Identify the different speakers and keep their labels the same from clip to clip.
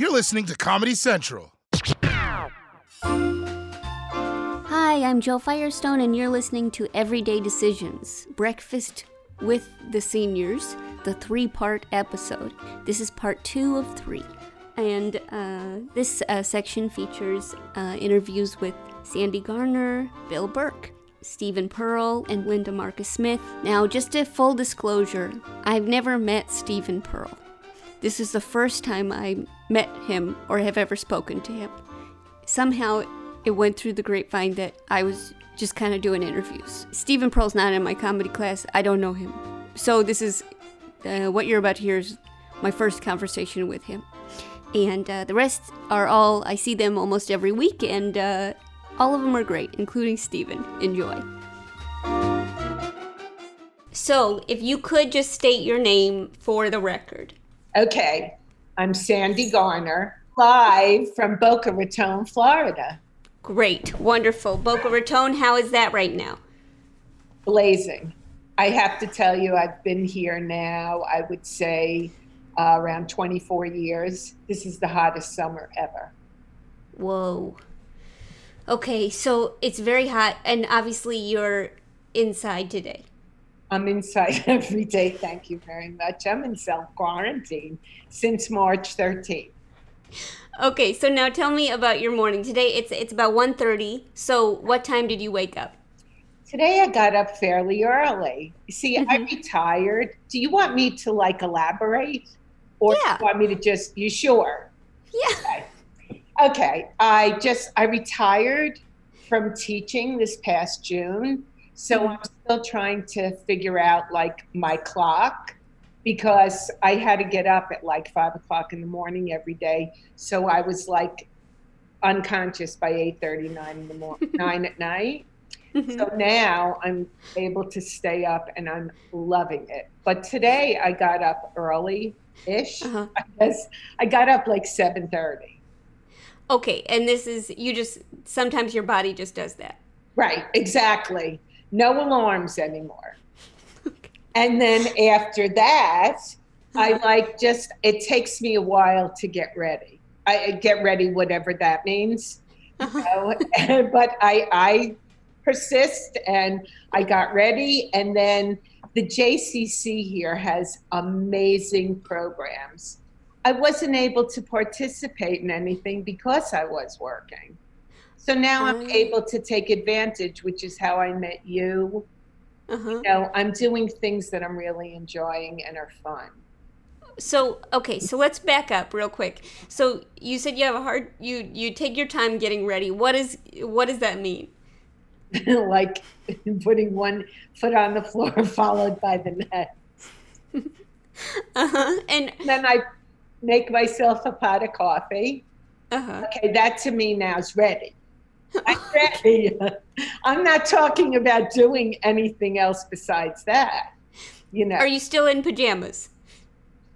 Speaker 1: You're listening to Comedy Central.
Speaker 2: Hi, I'm Joe Firestone, and you're listening to Everyday Decisions Breakfast with the Seniors, the three part episode. This is part two of three. And uh, this uh, section features uh, interviews with Sandy Garner, Bill Burke, Stephen Pearl, and Linda Marcus Smith. Now, just a full disclosure I've never met Stephen Pearl. This is the first time I met him or have ever spoken to him. Somehow it went through the grapevine that I was just kind of doing interviews. Stephen Pearl's not in my comedy class. I don't know him. So this is uh, what you're about to hear is my first conversation with him. And uh, the rest are all, I see them almost every week, and uh, all of them are great, including Stephen. Enjoy. So, if you could just state your name for the record.
Speaker 3: Okay, I'm Sandy Garner, live from Boca Raton, Florida.
Speaker 2: Great, wonderful. Boca Raton, how is that right now?
Speaker 3: Blazing. I have to tell you, I've been here now, I would say uh, around 24 years. This is the hottest summer ever.
Speaker 2: Whoa. Okay, so it's very hot, and obviously you're inside today.
Speaker 3: I'm inside every day. Thank you very much. I'm in self quarantine since March 13th.
Speaker 2: Okay, so now tell me about your morning. Today it's it's about 1:30. So what time did you wake up?
Speaker 3: Today I got up fairly early. See, mm-hmm. I retired. Do you want me to like elaborate? Or yeah. do you want me to just you sure?
Speaker 2: Yeah.
Speaker 3: Okay. okay. I just I retired from teaching this past June. So mm-hmm. I'm still trying to figure out like my clock because I had to get up at like five o'clock in the morning every day. So I was like unconscious by eight thirty nine in the morning, nine at night. Mm-hmm. So now I'm able to stay up and I'm loving it. But today I got up early ish. Uh-huh. I guess I got up like seven thirty.
Speaker 2: Okay, and this is you just sometimes your body just does that.
Speaker 3: Right, exactly. No alarms anymore. And then after that, I uh-huh. like just it takes me a while to get ready. I get ready, whatever that means. You uh-huh. know? but I I persist and I got ready. And then the JCC here has amazing programs. I wasn't able to participate in anything because I was working. So now I'm oh. able to take advantage, which is how I met you uh-huh. You know, I'm doing things that I'm really enjoying and are fun.
Speaker 2: So okay, so let's back up real quick. So you said you have a hard you you take your time getting ready. What is what does that mean?
Speaker 3: like putting one foot on the floor followed by the next.
Speaker 2: uh-huh. And
Speaker 3: then I make myself a pot of coffee. Uh-huh. Okay, that to me now is ready. I'm not talking about doing anything else besides that. You know.
Speaker 2: Are you still in pajamas?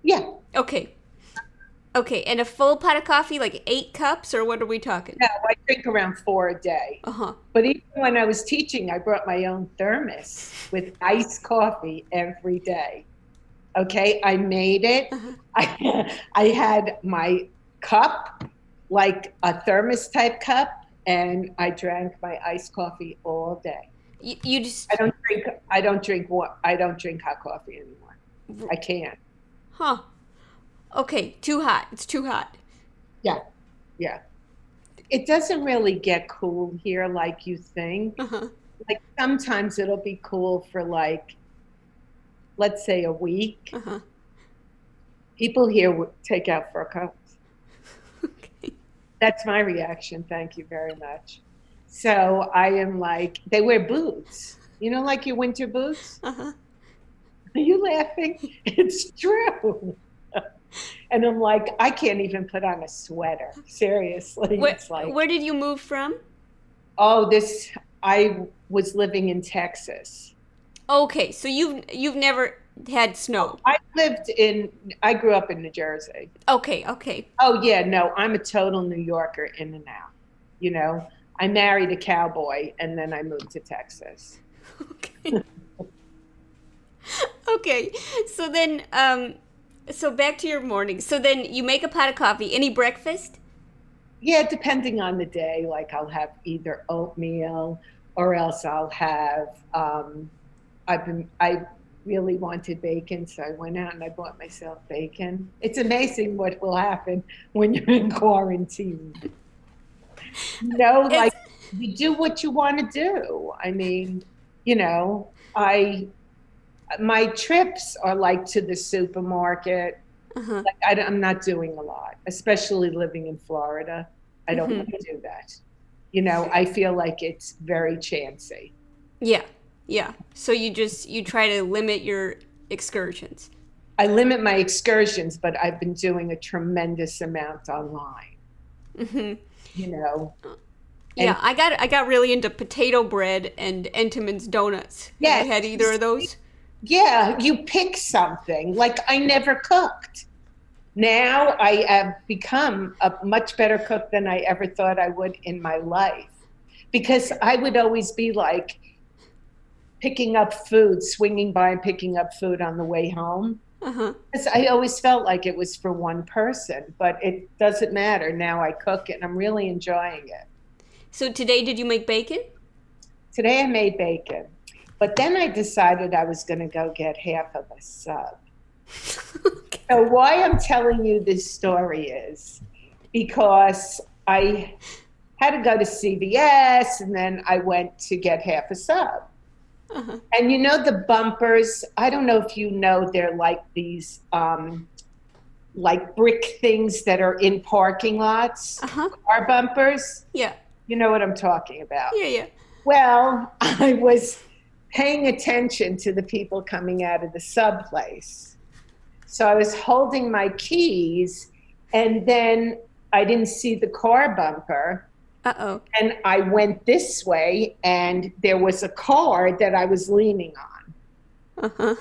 Speaker 3: Yeah.
Speaker 2: Okay. Okay, and a full pot of coffee, like eight cups, or what are we talking?
Speaker 3: No, I drink around four a day. Uh huh. But even when I was teaching, I brought my own thermos with iced coffee every day. Okay, I made it. Uh-huh. I I had my cup, like a thermos type cup, and I drank my iced coffee all day.
Speaker 2: You, you just
Speaker 3: I don't drink I don't drink I don't drink hot coffee anymore. I can't.
Speaker 2: Huh. Okay, too hot. It's too hot.
Speaker 3: Yeah. Yeah. It doesn't really get cool here like you think. Uh-huh. Like sometimes it'll be cool for like let's say a week. Uh-huh. People here would take out for a coats that's my reaction. Thank you very much. So I am like, they wear boots. You know, like your winter boots? Uh-huh. Are you laughing? It's true. and I'm like, I can't even put on a sweater. Seriously.
Speaker 2: Where,
Speaker 3: like,
Speaker 2: where did you move from?
Speaker 3: Oh, this, I was living in Texas.
Speaker 2: Okay, so you've you've never had snow.
Speaker 3: I lived in. I grew up in New Jersey.
Speaker 2: Okay. Okay.
Speaker 3: Oh yeah, no, I'm a total New Yorker in and out. You know, I married a cowboy and then I moved to Texas.
Speaker 2: Okay. okay. So then, um, so back to your morning. So then you make a pot of coffee. Any breakfast?
Speaker 3: Yeah, depending on the day. Like I'll have either oatmeal or else I'll have. Um, I've been I really wanted bacon, so I went out and I bought myself bacon. It's amazing what will happen when you're in quarantine. no, like you do what you want to do. I mean, you know, I my trips are like to the supermarket. Uh-huh. Like I, am not doing a lot, especially living in Florida. I don't mm-hmm. want to do that. You know, I feel like it's very chancy.
Speaker 2: Yeah, yeah. So you just you try to limit your excursions.
Speaker 3: I limit my excursions, but I've been doing a tremendous amount online. Mm-hmm. You know.
Speaker 2: yeah, I got I got really into potato bread and Entenmann's donuts. Yeah, had either of those
Speaker 3: yeah, you pick something. Like I never cooked. Now I have become a much better cook than I ever thought I would in my life. Because I would always be like picking up food, swinging by and picking up food on the way home. Uh-huh. I always felt like it was for one person, but it doesn't matter. Now I cook it and I'm really enjoying it.
Speaker 2: So today, did you make bacon?
Speaker 3: Today I made bacon. But then I decided I was going to go get half of a sub. okay. So, why I'm telling you this story is because I had to go to CVS and then I went to get half a sub. Uh-huh. And you know, the bumpers, I don't know if you know, they're like these. Um, like brick things that are in parking lots, uh-huh. car bumpers.
Speaker 2: Yeah.
Speaker 3: You know what I'm talking about.
Speaker 2: Yeah, yeah.
Speaker 3: Well, I was paying attention to the people coming out of the sub place. So I was holding my keys, and then I didn't see the car bumper.
Speaker 2: Uh oh.
Speaker 3: And I went this way, and there was a car that I was leaning on. Uh huh.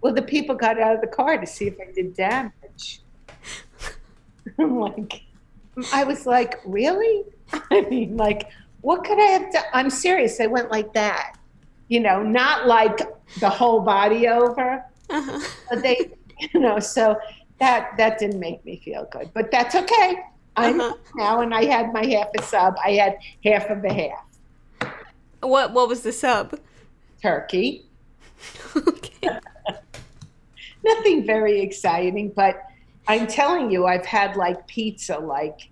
Speaker 3: Well, the people got out of the car to see if I did damage. I'm like, I was like, really? I mean, like, what could I have done? I'm serious. I went like that you know, not like the whole body over. Uh-huh. But they, you know, so that that didn't make me feel good. But that's okay. I uh-huh. now, and I had my half a sub. I had half of a half.
Speaker 2: What What was the sub?
Speaker 3: Turkey. okay. Nothing very exciting, but I'm telling you, I've had like pizza like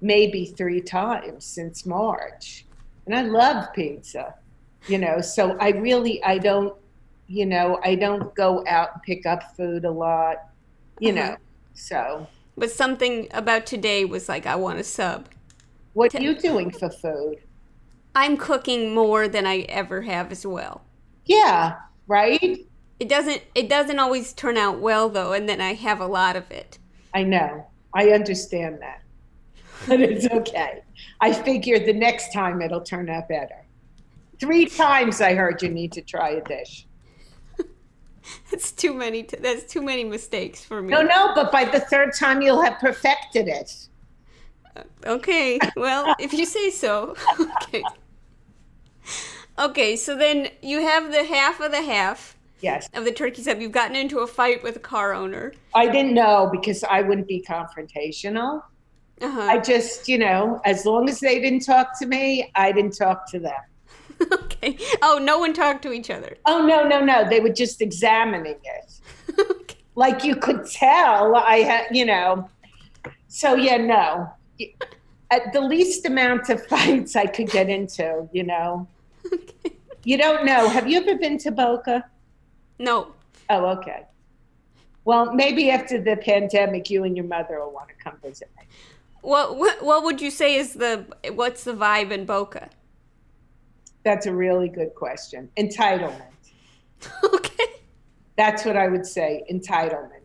Speaker 3: maybe three times since March, and I love pizza you know so i really i don't you know i don't go out and pick up food a lot you uh-huh. know so
Speaker 2: but something about today was like i want a sub.
Speaker 3: What are you doing for food?
Speaker 2: I'm cooking more than i ever have as well.
Speaker 3: Yeah right?
Speaker 2: It doesn't it doesn't always turn out well though and then i have a lot of it.
Speaker 3: I know. I understand that. But it's okay. I figure the next time it'll turn out better. Three times I heard you need to try a dish.
Speaker 2: That's too many. T- that's too many mistakes for me.
Speaker 3: No, no, but by the third time you'll have perfected it.
Speaker 2: Uh, okay. Well, if you say so. okay. Okay. So then you have the half of the half.
Speaker 3: Yes.
Speaker 2: Of the turkey sub, you've gotten into a fight with a car owner.
Speaker 3: I didn't know because I wouldn't be confrontational. Uh-huh. I just, you know, as long as they didn't talk to me, I didn't talk to them.
Speaker 2: okay. Oh, no one talked to each other.
Speaker 3: Oh no, no, no. They were just examining it. okay. Like you could tell, I had, you know. So yeah, no. At the least amount of fights I could get into, you know. Okay. You don't know. Have you ever been to Boca?
Speaker 2: No.
Speaker 3: Oh, okay. Well, maybe after the pandemic, you and your mother will want to come visit me.
Speaker 2: What, what what would you say is the what's the vibe in Boca?
Speaker 3: That's a really good question. Entitlement.
Speaker 2: Okay.
Speaker 3: That's what I would say. Entitlement.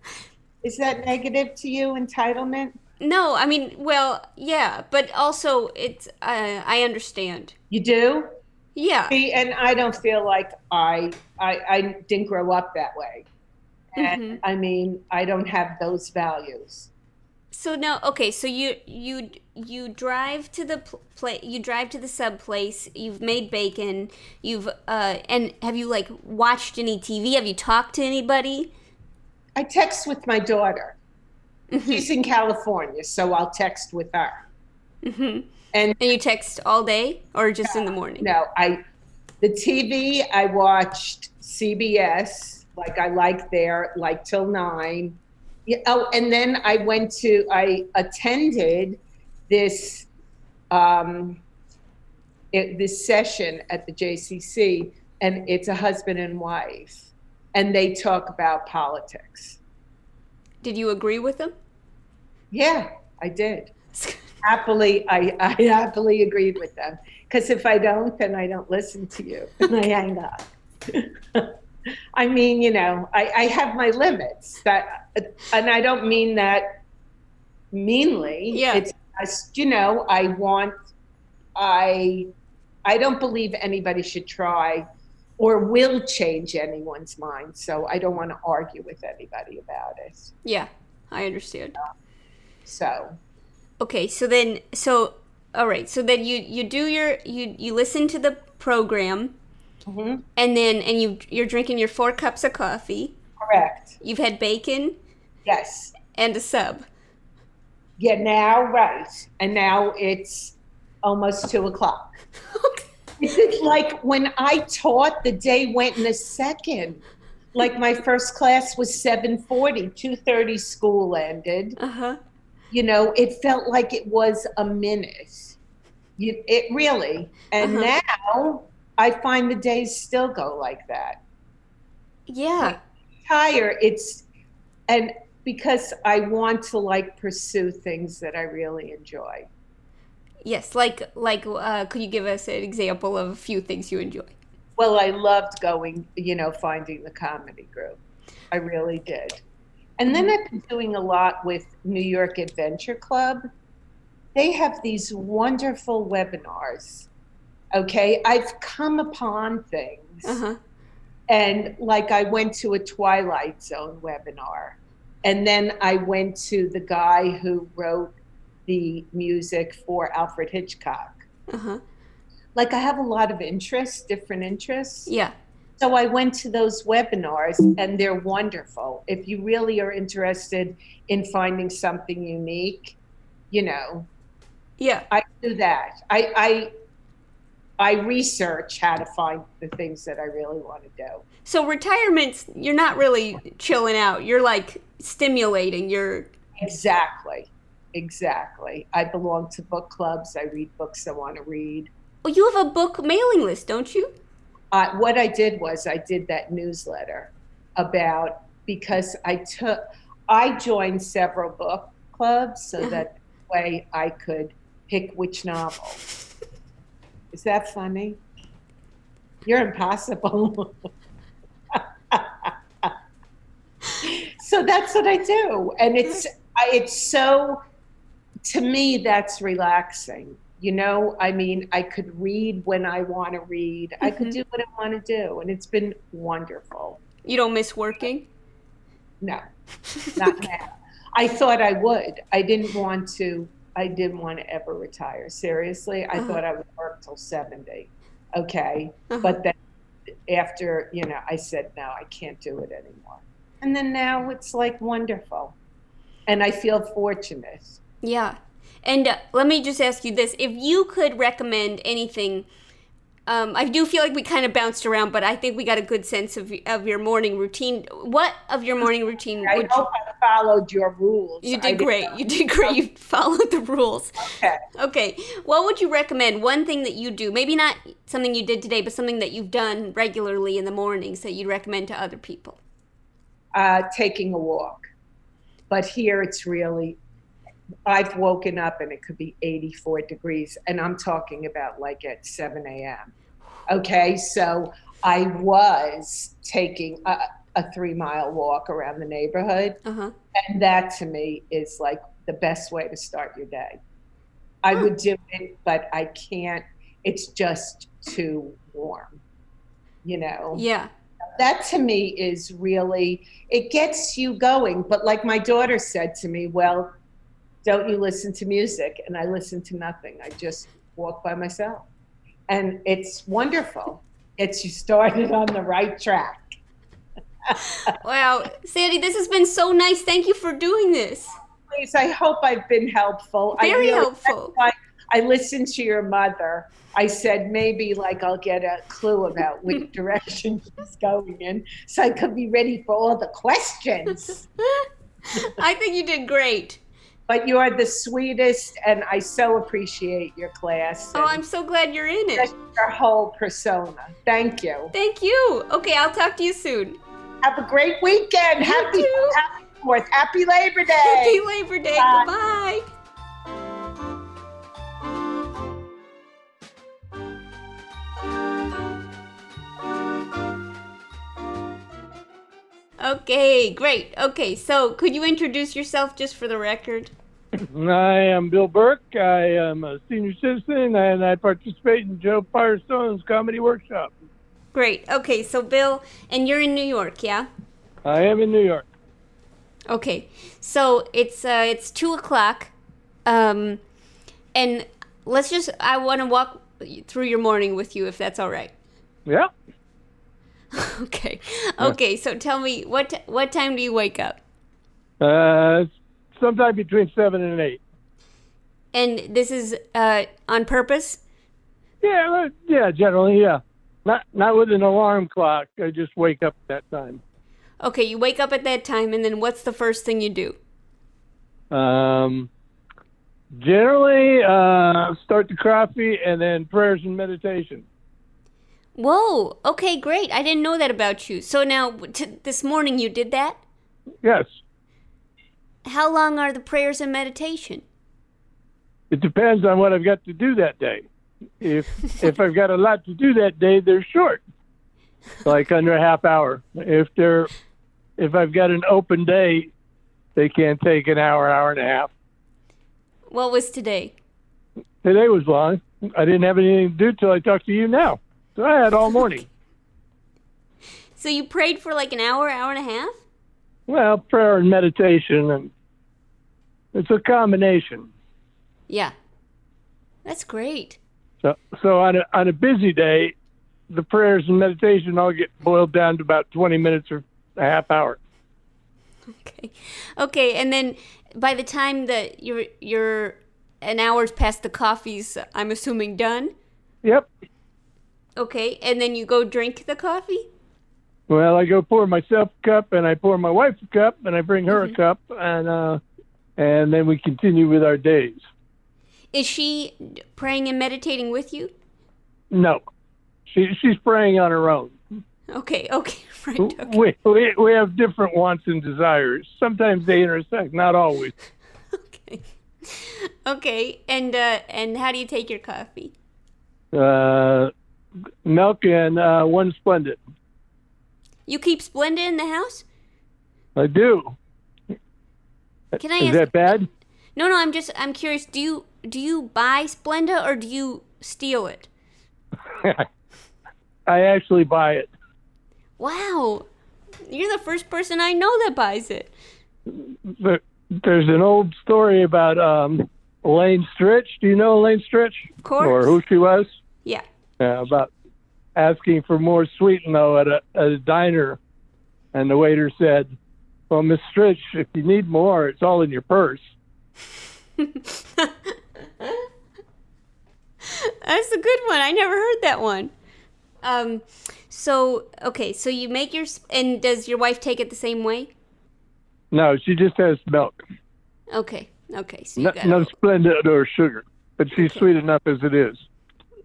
Speaker 3: Is that negative to you? Entitlement?
Speaker 2: No, I mean, well, yeah, but also it's. Uh, I understand.
Speaker 3: You do?
Speaker 2: Yeah.
Speaker 3: See, and I don't feel like I I, I didn't grow up that way. And mm-hmm. I mean, I don't have those values.
Speaker 2: So now, okay, so you you you drive to the place, you drive to the sub place. You've made bacon. You've uh, and have you like watched any TV? Have you talked to anybody?
Speaker 3: I text with my daughter.
Speaker 2: Mm-hmm.
Speaker 3: She's in California, so I'll text with her.
Speaker 2: Mhm.
Speaker 3: And
Speaker 2: And you text all day or just in the morning?
Speaker 3: no, I the TV I watched CBS, like I like there, like till nine. Yeah, oh, and then I went to I attended this um it, this session at the JCC, and it's a husband and wife, and they talk about politics.
Speaker 2: Did you agree with them?
Speaker 3: Yeah, I did. happily I, I happily agreed with them because if i don't then i don't listen to you and i hang up i mean you know I, I have my limits that and i don't mean that meanly
Speaker 2: Yeah.
Speaker 3: it's just you know i want i i don't believe anybody should try or will change anyone's mind so i don't want to argue with anybody about it
Speaker 2: Yeah, I understand.
Speaker 3: so
Speaker 2: Okay, so then so all right, so then you you do your you you listen to the program
Speaker 3: mhm,
Speaker 2: and then and you you're drinking your four cups of coffee.
Speaker 3: correct
Speaker 2: You've had bacon
Speaker 3: yes
Speaker 2: and a sub.
Speaker 3: Yeah, now, right. And now it's almost two o'clock. It's like when I taught, the day went in a second. Like my first class was 740, 2.30 school ended.
Speaker 2: Uh-huh.
Speaker 3: You know, it felt like it was a minute. You, it really. And
Speaker 2: Uh-huh.
Speaker 3: now I find the days still go like that.
Speaker 2: Yeah.
Speaker 3: Tire, it's, and because I want to like pursue things that I really enjoy.
Speaker 2: Yes, like like uh could you give us an example of a few things you enjoy?
Speaker 3: Well, I loved going, you know, finding the comedy group. I really did. And then I've been doing a lot with New York Adventure Club. They have these wonderful webinars. Okay. I've come upon things.
Speaker 2: Uh-huh.
Speaker 3: And like I went to a Twilight Zone webinar. And then I went to the guy who wrote the music for Alfred Hitchcock.
Speaker 2: Uh-huh.
Speaker 3: Like I have a lot of interests, different interests.
Speaker 2: Yeah.
Speaker 3: So I went to those webinars and they're wonderful. If you really are interested in finding something unique, you know,
Speaker 2: Yeah.
Speaker 3: I do that. I I I research how to find the things that I really want to do.
Speaker 2: So retirement's you're not really chilling out. You're like stimulating. You're
Speaker 3: Exactly. Exactly. I belong to book clubs. I read books I want to read.
Speaker 2: well, you have a book mailing list, don't you?
Speaker 3: Uh, what I did was I did that newsletter about because I took I joined several book clubs so
Speaker 2: Uh-huh.
Speaker 3: that way I could pick which novel. Is that funny? You're impossible. so that's what I do, and it's it's so to me that's relaxing. You know, I mean, I could read when I want to read. I could
Speaker 2: Mhm.
Speaker 3: do what I want to do, and it's been wonderful.
Speaker 2: You don't miss working?
Speaker 3: No, not now. I thought I would. I didn't want to. I didn't want to ever retire. Seriously, I
Speaker 2: Uh-huh.
Speaker 3: thought I would work till seventy. Okay,
Speaker 2: Uh-huh.
Speaker 3: but then after you know, I said no, I can't do it anymore. And then now it's like wonderful, and I feel fortunate.
Speaker 2: Yeah. And uh, let me just ask you this. If you could recommend anything, um, I do feel like we kind of bounced around, but I think we got a good sense of, of your morning routine. What of your morning routine
Speaker 3: I
Speaker 2: would you,
Speaker 3: hope I followed your rules.
Speaker 2: you did
Speaker 3: didn't
Speaker 2: great.
Speaker 3: know.
Speaker 2: You did great. You followed the rules.
Speaker 3: Okay.
Speaker 2: Okay. What would you recommend? One thing that you do, maybe not something you did today, but something that you've done regularly in the mornings that you'd recommend to other people.
Speaker 3: uh, taking a walk. But here it's really, I've woken up and it could be 84 degrees, and I'm talking about like at 7 a.m. Okay, so I was taking a, a three mile walk around the neighborhood,
Speaker 2: Uh huh.
Speaker 3: and that to me is like the best way to start your day. I would do it, but I can't, it's just too warm, you know?
Speaker 2: Yeah.
Speaker 3: that to me is really it gets you going but like my daughter said to me well don't you listen to music and i listen to nothing i just walk by myself and it's wonderful it's you started on the right track
Speaker 2: wow, Sandy, this has been so nice. Thank you for doing this.
Speaker 3: Please, I hope I've been helpful. I
Speaker 2: Very
Speaker 3: really-
Speaker 2: helpful.
Speaker 3: I, I listened to your mother. I said maybe like I'll get a clue about which direction she's going in, so I could be ready for all the questions.
Speaker 2: I think you did great.
Speaker 3: But you are the sweetest, and I so appreciate your class.
Speaker 2: Oh, I'm so glad you're in it.
Speaker 3: your whole persona. Thank you.
Speaker 2: Thank you. Okay, I'll talk to you soon.
Speaker 3: Have a great weekend. Happy,
Speaker 2: too.
Speaker 3: happy Fourth. Happy Labor Day.
Speaker 2: Happy Labor Day.
Speaker 3: Bye.
Speaker 2: Goodbye. Okay, great. Okay, so could you introduce yourself just for the record?
Speaker 4: I am Bill Burke. I am a senior citizen and I participate in Joe Firestone's comedy workshop.
Speaker 2: Great. Okay, so Bill, and you're in New York, yeah?
Speaker 4: I am in New York.
Speaker 2: Okay, so it's uh, it's two o'clock, um, and let's just I want to walk through your morning with you if that's all right.
Speaker 4: Yeah.
Speaker 2: Okay, okay. So tell me what t- what time do you wake up?
Speaker 4: Uh, sometime between seven and eight.
Speaker 2: And this is uh, on purpose.
Speaker 4: Yeah, yeah, generally, yeah. Not not with an alarm clock. I just wake up at that time.
Speaker 2: Okay, you wake up at that time, and then what's the first thing you do?
Speaker 4: Um, generally, uh, start the coffee and then prayers and meditation.
Speaker 2: Whoa. Okay, great. I didn't know that about you. So now, t- this morning you did that.
Speaker 4: Yes,
Speaker 2: How long are the prayers and meditation?
Speaker 4: it depends on what I've got to do that day. If if I've got a lot to do that day, they're short, like under a half hour. If they're if I've got an open day, they can take an hour, hour and a half.
Speaker 2: What was today?
Speaker 4: Today was long. I didn't have anything to do till I talked to you now, so I had all morning.
Speaker 2: So you prayed for like an hour, hour and a half?
Speaker 4: Well, prayer and meditation, and it's a combination.
Speaker 2: Yeah. That's great.
Speaker 4: So, so on a on a busy day, the prayers and meditation all get boiled down to about twenty minutes or a half hour.
Speaker 2: Okay. Okay, and then by the time that you're you're an hour's past the coffee's I'm assuming done.
Speaker 4: Yep.
Speaker 2: Okay, and then you go drink the coffee?
Speaker 4: Well, I go pour myself a cup, and I pour my wife a cup, and I bring her a cup, and uh, and then we continue with our days.
Speaker 2: Is she praying and meditating with you?
Speaker 4: No, she she's praying on her own.
Speaker 2: Okay, okay, right. Okay.
Speaker 4: We, we we have different wants and desires. Sometimes they intersect, not always.
Speaker 2: Okay. Okay, and uh and how do you take your coffee?
Speaker 4: Uh, milk and uh, one Splenda.
Speaker 2: You keep Splenda in the house?
Speaker 4: I do.
Speaker 2: Can I
Speaker 4: Is
Speaker 2: ask
Speaker 4: that bad?
Speaker 2: No, no, I'm just I'm curious. Do you do you buy Splenda or do you steal it?
Speaker 4: I actually buy it.
Speaker 2: Wow. You're the first person I know that buys it.
Speaker 4: There- There's an old story about um, Elaine Stritch. Do you know Elaine Stritch?
Speaker 2: Of course.
Speaker 4: Or who she was?
Speaker 2: Yeah.
Speaker 4: uh, about asking for more sweetener at a, at a diner, and the waiter said, "Well, Miss Stritch, if you need more, it's all in your purse."
Speaker 2: That's a good one. I never heard that one. Um so okay, so you make your sp- and does your wife take it the same way?
Speaker 4: No, she just has milk,
Speaker 2: Okay. Okay. So you
Speaker 4: no,
Speaker 2: got
Speaker 4: no Splenda or sugar, but she's sweet enough as it is.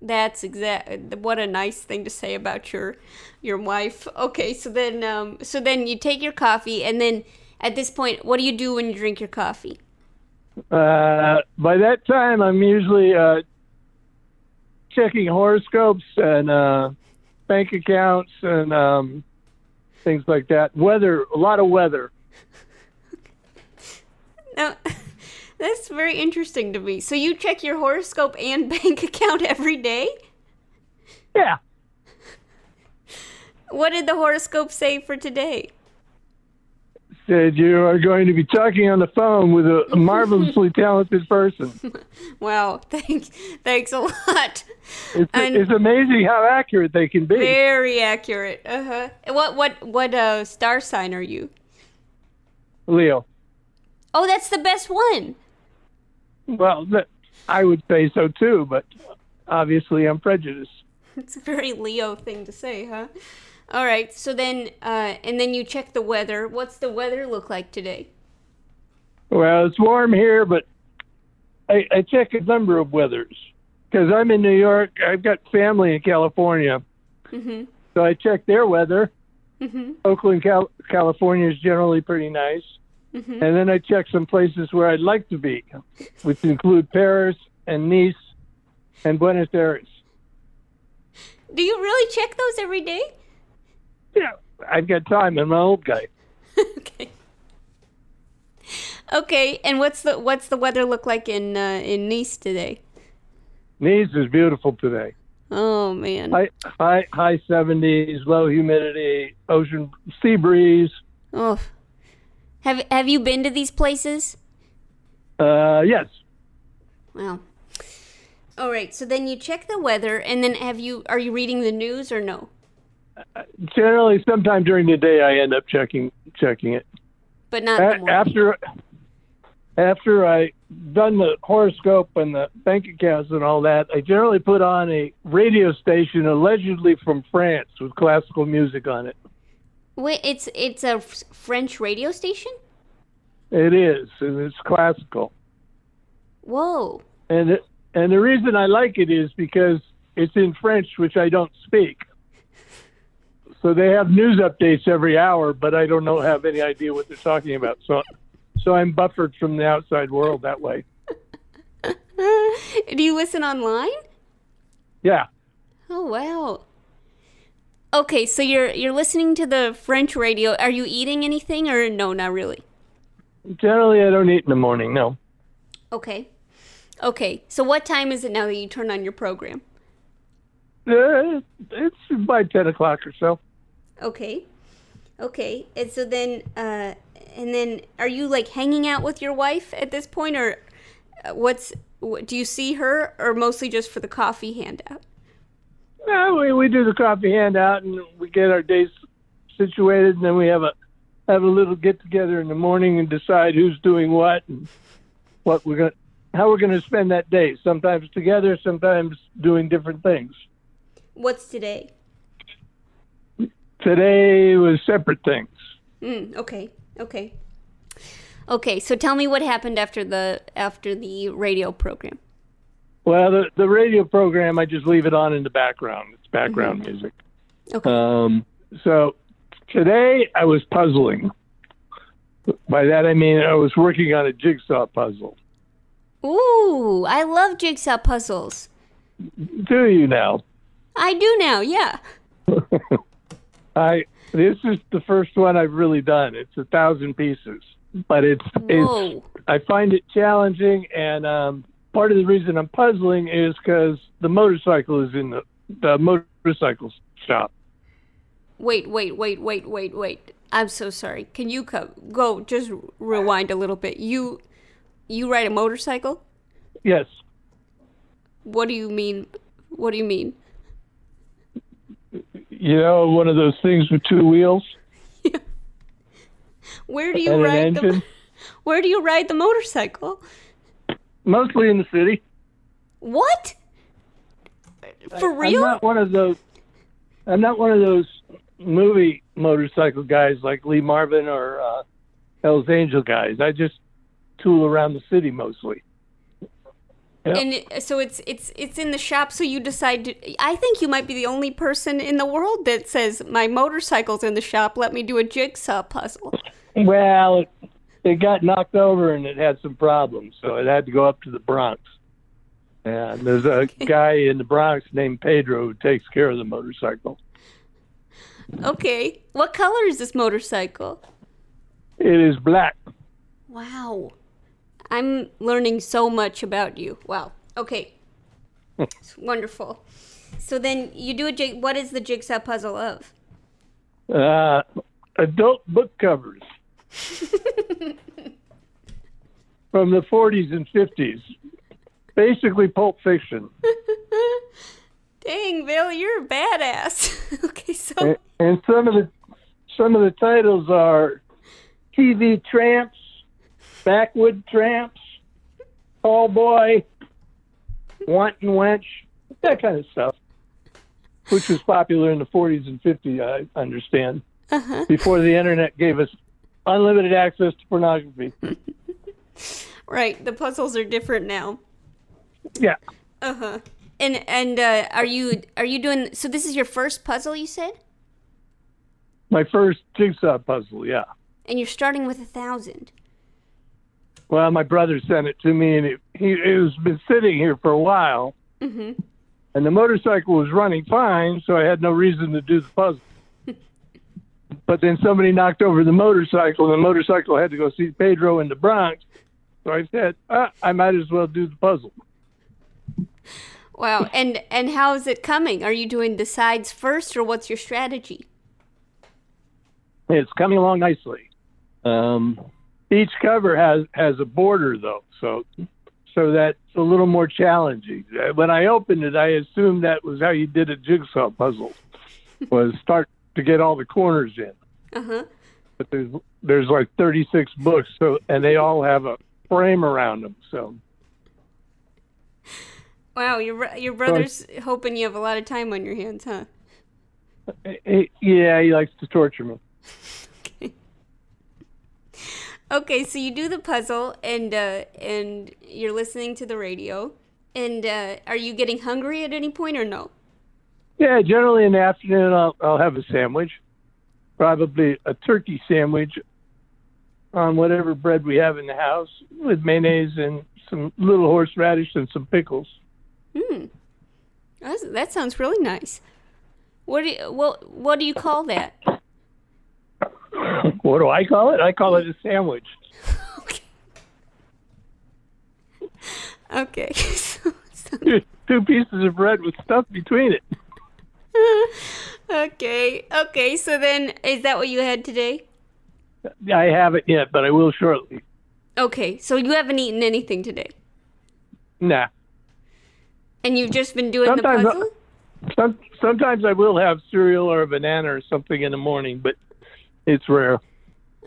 Speaker 2: That's exact. What a nice thing to say about your your wife. Okay, so then um, so then you take your coffee, and then at this point, what do you do when you drink your coffee?
Speaker 4: Uh, by that time, I'm usually uh, checking horoscopes and uh, bank accounts and um, things like that. Weather, a lot of weather.
Speaker 2: Now, that's very interesting to me. So you check your horoscope and bank account every day.
Speaker 4: Yeah.
Speaker 2: What did the horoscope say for today?
Speaker 4: Said you are going to be talking on the phone with a marvelously talented person.
Speaker 2: Wow, thanks, thanks a lot.
Speaker 4: It's,
Speaker 2: And-
Speaker 4: it's amazing how accurate they can be.
Speaker 2: Very accurate. Uh huh. What what what uh star sign are you?
Speaker 4: Leo.
Speaker 2: Oh, that's the best one.
Speaker 4: Well, I would say so too, but obviously I'm prejudiced.
Speaker 2: It's a very Leo thing to say, huh? All right. So then, uh, and then you check the weather. What's the weather look like today?
Speaker 4: Well, it's warm here, but I, I check a number of weathers because I'm in New York. I've got family in California,
Speaker 2: Mhm.
Speaker 4: so I check their weather.
Speaker 2: Mhm.
Speaker 4: Oakland, Cal- California is generally pretty nice.
Speaker 2: Mhm.
Speaker 4: And then I check some places where I'd like to be, which include Paris and Nice and Buenos Aires.
Speaker 2: Do you really check those every day?
Speaker 4: Yeah, I've got time. I'm an old guy.
Speaker 2: okay. Okay, and what's the what's the weather look like in uh, in Nice today?
Speaker 4: Nice is beautiful today.
Speaker 2: Oh man.
Speaker 4: High, high, high 70s, low humidity, ocean sea breeze.
Speaker 2: Oh. Have have you been to these places?
Speaker 4: Uh, yes,
Speaker 2: Well, All right. So then you check the weather, and then have you are you reading the news or no?
Speaker 4: generally, sometime during the day, I end up checking checking it.
Speaker 2: But not
Speaker 4: A- after after I done the horoscope and the bank accounts and all that, I generally put on a radio station allegedly from France with classical music on it.
Speaker 2: Wait, it's it's a f- French radio station.
Speaker 4: It is, and it's classical.
Speaker 2: Whoa.
Speaker 4: And it, and the reason I like it is because it's in French, which I don't speak. So they have news updates every hour, but I don't know have any idea what they're talking about. So so I'm buffered from the outside world that way.
Speaker 2: Do you listen online?
Speaker 4: Yeah.
Speaker 2: Oh wow. Okay, so you're you're listening to the French radio. Are you eating anything or no, not really?
Speaker 4: Generally, I don't eat in the morning. No.
Speaker 2: Okay. Okay. So what time is it now that you turn on your program?
Speaker 4: Uh, it's by ten o'clock or so.
Speaker 2: Okay. Okay. And so then uh and then are you like hanging out with your wife at this point or uh, what's what, do you see her or mostly just for the coffee handout?
Speaker 4: No, we, we do the coffee handout and we get our days situated, and then we have a have a little get together in the morning and decide who's doing what and what we're gonna how we're gonna spend that day. Sometimes together, sometimes doing different things.
Speaker 2: What's today?
Speaker 4: Today was separate things.
Speaker 2: Mm, okay. Okay. Okay, so tell me what happened after the after the radio program.
Speaker 4: Well, the the radio program, I just leave it on in the background. It's background music.
Speaker 2: Okay.
Speaker 4: Um, so today I was puzzling. By that I mean I was working on a jigsaw puzzle.
Speaker 2: Ooh, I love jigsaw puzzles.
Speaker 4: Do you now?
Speaker 2: I do now. Yeah.
Speaker 4: I this is the first one I've really done. It's a thousand pieces, but it's
Speaker 2: Whoa.
Speaker 4: it's I find it challenging, and um, part of the reason I'm puzzling is because the motorcycle is in the the motorcycle shop.
Speaker 2: Wait, wait, wait, wait, wait, wait. I'm so sorry. Can you co- go just rewind a little bit? You you ride a motorcycle?
Speaker 4: Yes,
Speaker 2: What do you mean? What do you mean?
Speaker 4: you know one of those things with two wheels
Speaker 2: Where do you
Speaker 4: and an
Speaker 2: ride the. Where do you ride the motorcycle?
Speaker 4: Mostly in the city.
Speaker 2: What? For
Speaker 4: I'm
Speaker 2: real?
Speaker 4: not one of those. I'm not one of those movie motorcycle guys like Lee Marvin or uh, Hell's Angel guys. I just tool around the city mostly. Yep.
Speaker 2: And so it's it's it's in the shop. So you decide. To, I think you might be the only person in the world that says my motorcycle's in the shop. Let me do a jigsaw puzzle.
Speaker 4: Well, it, got knocked over and it had some problems, so it had to go up to the Bronx. And there's a guy in the Bronx named Pedro who takes care of the motorcycle.
Speaker 2: Okay. What color is this motorcycle?
Speaker 4: It is black.
Speaker 2: Wow. I'm learning so much about you. Wow. Okay. It's wonderful. So then you do a jig. What is the jigsaw puzzle of?
Speaker 4: Uh, adult book covers. from the 40s and 50s. Basically, Pulp Fiction.
Speaker 2: Dang, Bill, you're a badass. okay, so
Speaker 4: And, and some of the some of the titles are TV Tramps, Backwood Tramps, Tall Boy, Wanton Wench, that kind of stuff, which was popular in the 40s and 50s, I understand, uh-huh. before the internet gave us unlimited access to pornography.
Speaker 2: right, the puzzles are different now.
Speaker 4: Yeah.
Speaker 2: Uh huh. And and uh, are you are you doing? So this is your first puzzle, you said,
Speaker 4: My first jigsaw puzzle, yeah.
Speaker 2: and you're starting with a thousand.
Speaker 4: Well, my brother sent it to me, and it, he it was been sitting here for a while,
Speaker 2: Mm-hmm.
Speaker 4: and the motorcycle was running fine, so I had no reason to do the puzzle. But then somebody knocked over the motorcycle, and the motorcycle had to go see Pedro in the Bronx. So I said, ah, I might as well do the puzzle.
Speaker 2: Wow. And and how is it coming? Are you doing the sides first, or what's your strategy?
Speaker 4: It's coming along nicely. Um, each cover has has a border though, so so that's a little more challenging. Uh, When I opened it, I assumed that was how you did a jigsaw puzzle, was start to get all the corners in.
Speaker 2: Uh huh.
Speaker 4: But there's there's like 36 books, so and they all have a frame around them. So
Speaker 2: Wow, your your brother's hoping you have a lot of time on your hands, huh?
Speaker 4: eh, yeah, he likes to torture me.
Speaker 2: Okay, so you do the puzzle, and uh, and you're listening to the radio, and uh, are you getting hungry at any point or no?
Speaker 4: Yeah, generally in the afternoon, I'll, I'll have a sandwich, probably a turkey sandwich on whatever bread we have in the house with mayonnaise and some little horseradish and some pickles.
Speaker 2: Hmm, That's, that sounds really nice. What do you, what what do you call that?
Speaker 4: what do I call it? I call it a sandwich.
Speaker 2: Okay. Okay. so, so-
Speaker 4: Two, two pieces of bread with stuff between it.
Speaker 2: okay. Okay. So then, is that what you had today?
Speaker 4: I haven't yet, but I will shortly.
Speaker 2: Okay. So you haven't eaten anything today,
Speaker 4: Nah.
Speaker 2: and you've just been doing
Speaker 4: Sometimes
Speaker 2: the
Speaker 4: I-
Speaker 2: puzzle.
Speaker 4: Some, sometimes I will have cereal or a banana or something in the morning, but it's rare.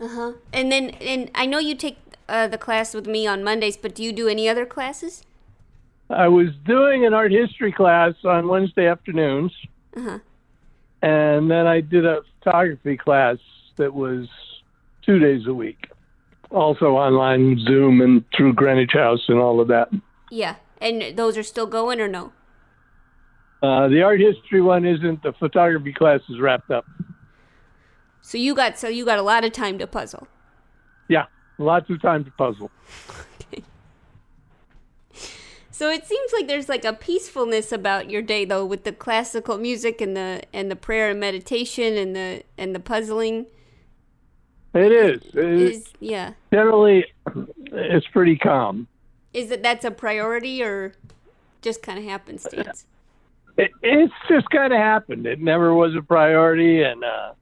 Speaker 2: Uh huh. And then, and I know you take uh, the class with me on Mondays, but do you do any other classes?
Speaker 4: I was doing an art history class on Wednesday afternoons,
Speaker 2: Uh huh.
Speaker 4: and then I did a photography class that was two days a week, also online, Zoom, and through Greenwich House and all of that.
Speaker 2: Yeah. And those are still going or no?
Speaker 4: Uh, the art history one isn't. The photography class is wrapped up.
Speaker 2: So you got so you got a lot of time to puzzle.
Speaker 4: Yeah, lots of time to puzzle.
Speaker 2: So it seems like there's like a peacefulness about your day though with the classical music and the and the prayer and meditation and the and the puzzling
Speaker 4: It is. It is
Speaker 2: yeah.
Speaker 4: generally, it's pretty calm.
Speaker 2: Is it that's a priority or just kind of happenstance?
Speaker 4: It, it's just kind of happened. It never was a priority, and uh,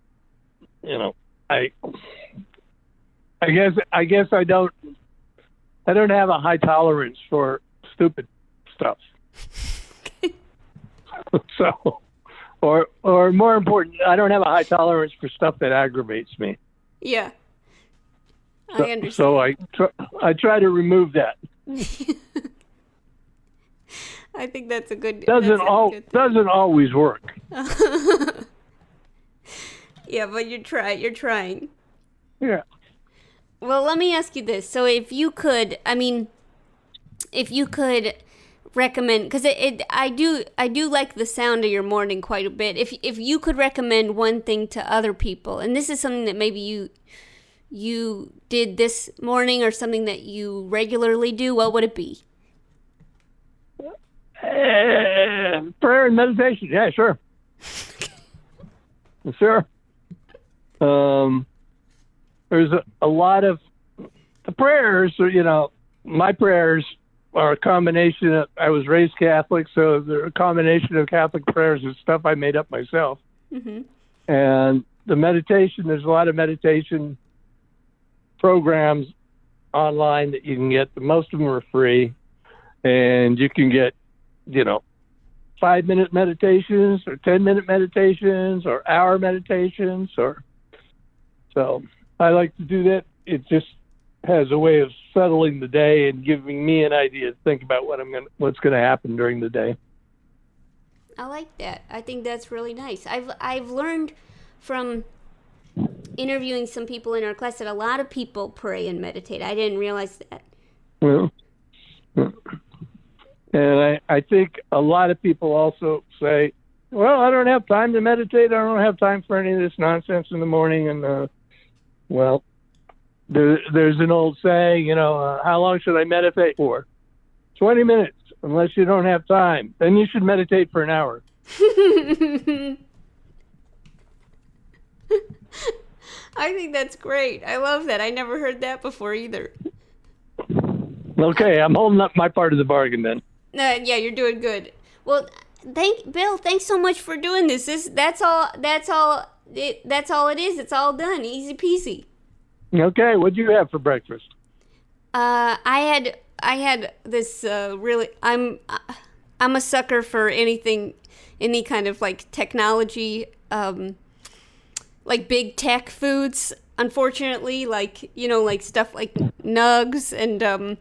Speaker 4: you know, I, I guess, I guess I don't, I don't have a high tolerance for stupid stuff. so, or, or more important, I don't have a high tolerance for stuff that aggravates me.
Speaker 2: Yeah.
Speaker 4: So,
Speaker 2: I understand.
Speaker 4: so I, tr- I try to remove that.
Speaker 2: I think that's a good
Speaker 4: Doesn't all
Speaker 2: good
Speaker 4: doesn't always work.
Speaker 2: Yeah, but you're try you're trying.
Speaker 4: Yeah.
Speaker 2: Well, let me ask you this. So if you could, I mean, if you could recommend because it, it I do I do like the sound of your morning quite a bit. If if you could recommend one thing to other people, and this is something that maybe you you did this morning or something that you regularly do, what would it be?
Speaker 4: Uh, prayer and meditation. Yeah, sure. sure. Um, there's a, a lot of the prayers. You know, my prayers are a combination. Of, I was raised Catholic, so they're a combination of Catholic prayers and stuff I made up myself.
Speaker 2: hmm
Speaker 4: And the meditation. There's a lot of meditation programs online that you can get. Most of them are free, and you can get, you know, five minute meditations or 10 minute meditations or hour meditations or so I like to do that. It just has a way of settling the day and giving me an idea to think about what I'm going what's going to happen during the day.
Speaker 2: I like that. I think that's really nice. I've I've learned from interviewing some people in our class that a lot of people pray and meditate. I didn't realize that.
Speaker 4: Well, and I, I think a lot of people also say, well, I don't have time to meditate. I don't have time for any of this nonsense in the morning. And, uh, well, there, there's an old saying, you know, uh, how long should I meditate for? 20 minutes, unless you don't have time. Then you should meditate for an hour.
Speaker 2: I think that's great. I love that. I never heard that before either.
Speaker 4: Okay, I'm holding up my part of the bargain then.
Speaker 2: Uh, yeah, you're doing good. Well, thank Bill. Thanks so much for doing this. This that's all. That's all. It, that's all it is. It's all done. Easy peasy.
Speaker 4: Okay, what'd you have for breakfast?
Speaker 2: Uh, I had I had this uh, really. I'm I'm a sucker for anything, any kind of like technology, um, like big tech foods. Unfortunately, like you know, like stuff like nugs and um,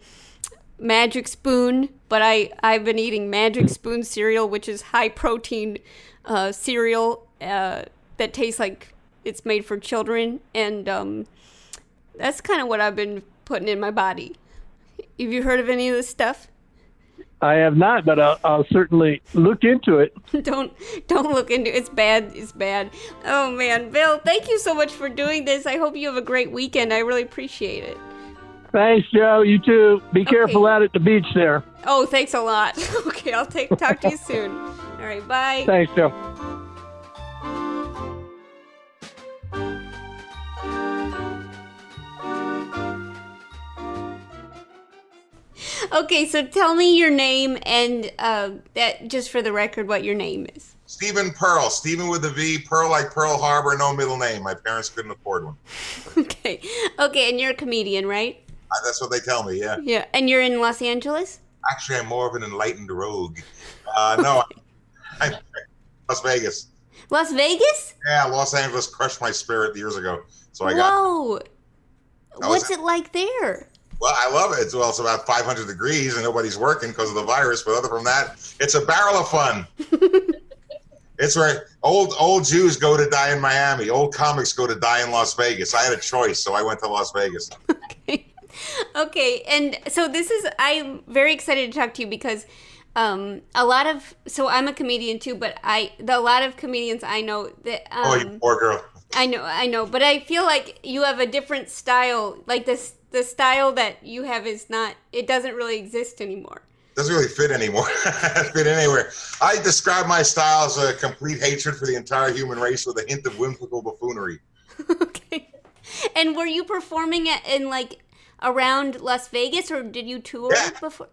Speaker 2: Magic Spoon, but I I've been eating Magic Spoon cereal, which is high protein uh, cereal uh, that tastes like it's made for children, and um, that's kind of what I've been putting in my body. Have you heard of any of this stuff?
Speaker 4: I have not, but I'll, I'll certainly look into it.
Speaker 2: don't don't look into it. It's bad. It's bad. Oh man, Bill, thank you so much for doing this. I hope you have a great weekend. I really appreciate it.
Speaker 4: Thanks, Joe. You too. Be careful out at the beach there.
Speaker 2: Oh, thanks a lot. okay, I'll take talk to you soon. All right, bye.
Speaker 4: Thanks, Joe.
Speaker 2: Okay, so tell me your name and uh, that just for the record, what your name is.
Speaker 5: Steven Pearl. Steven with a V. Pearl like Pearl Harbor. No middle name. My parents couldn't afford one.
Speaker 2: Okay, okay, and you're a comedian, right?
Speaker 5: Uh, That's what they tell me. Yeah.
Speaker 2: Yeah, and you're in Los Angeles.
Speaker 5: Actually, I'm more of an enlightened rogue. Uh, no, I'm Las Vegas.
Speaker 2: Las Vegas?
Speaker 5: Yeah, Los Angeles crushed my spirit years ago. So I got.
Speaker 2: Whoa! What's it like there?
Speaker 5: Well, I love it. It's, well, it's about 500 degrees and nobody's working because of the virus. But other from that, it's a barrel of fun. it's where old old Jews go to die in Miami. Old comics go to die in Las Vegas. I had a choice, so I went to Las Vegas.
Speaker 2: Okay, and so this is I'm very excited to talk to you because um, a lot of so I'm a comedian too, but I the, a lot of comedians I know that um,
Speaker 5: oh, you poor girl.
Speaker 2: I know I know, but I feel like you have a different style. Like this the style that you have is not it doesn't really exist anymore.
Speaker 5: doesn't really fit anymore. fit anywhere. I describe my style as a complete hatred for the entire human race with a hint of whimsical buffoonery.
Speaker 2: okay. And were you performing at, in like around Las Vegas or did you tour
Speaker 5: Yeah.
Speaker 2: before?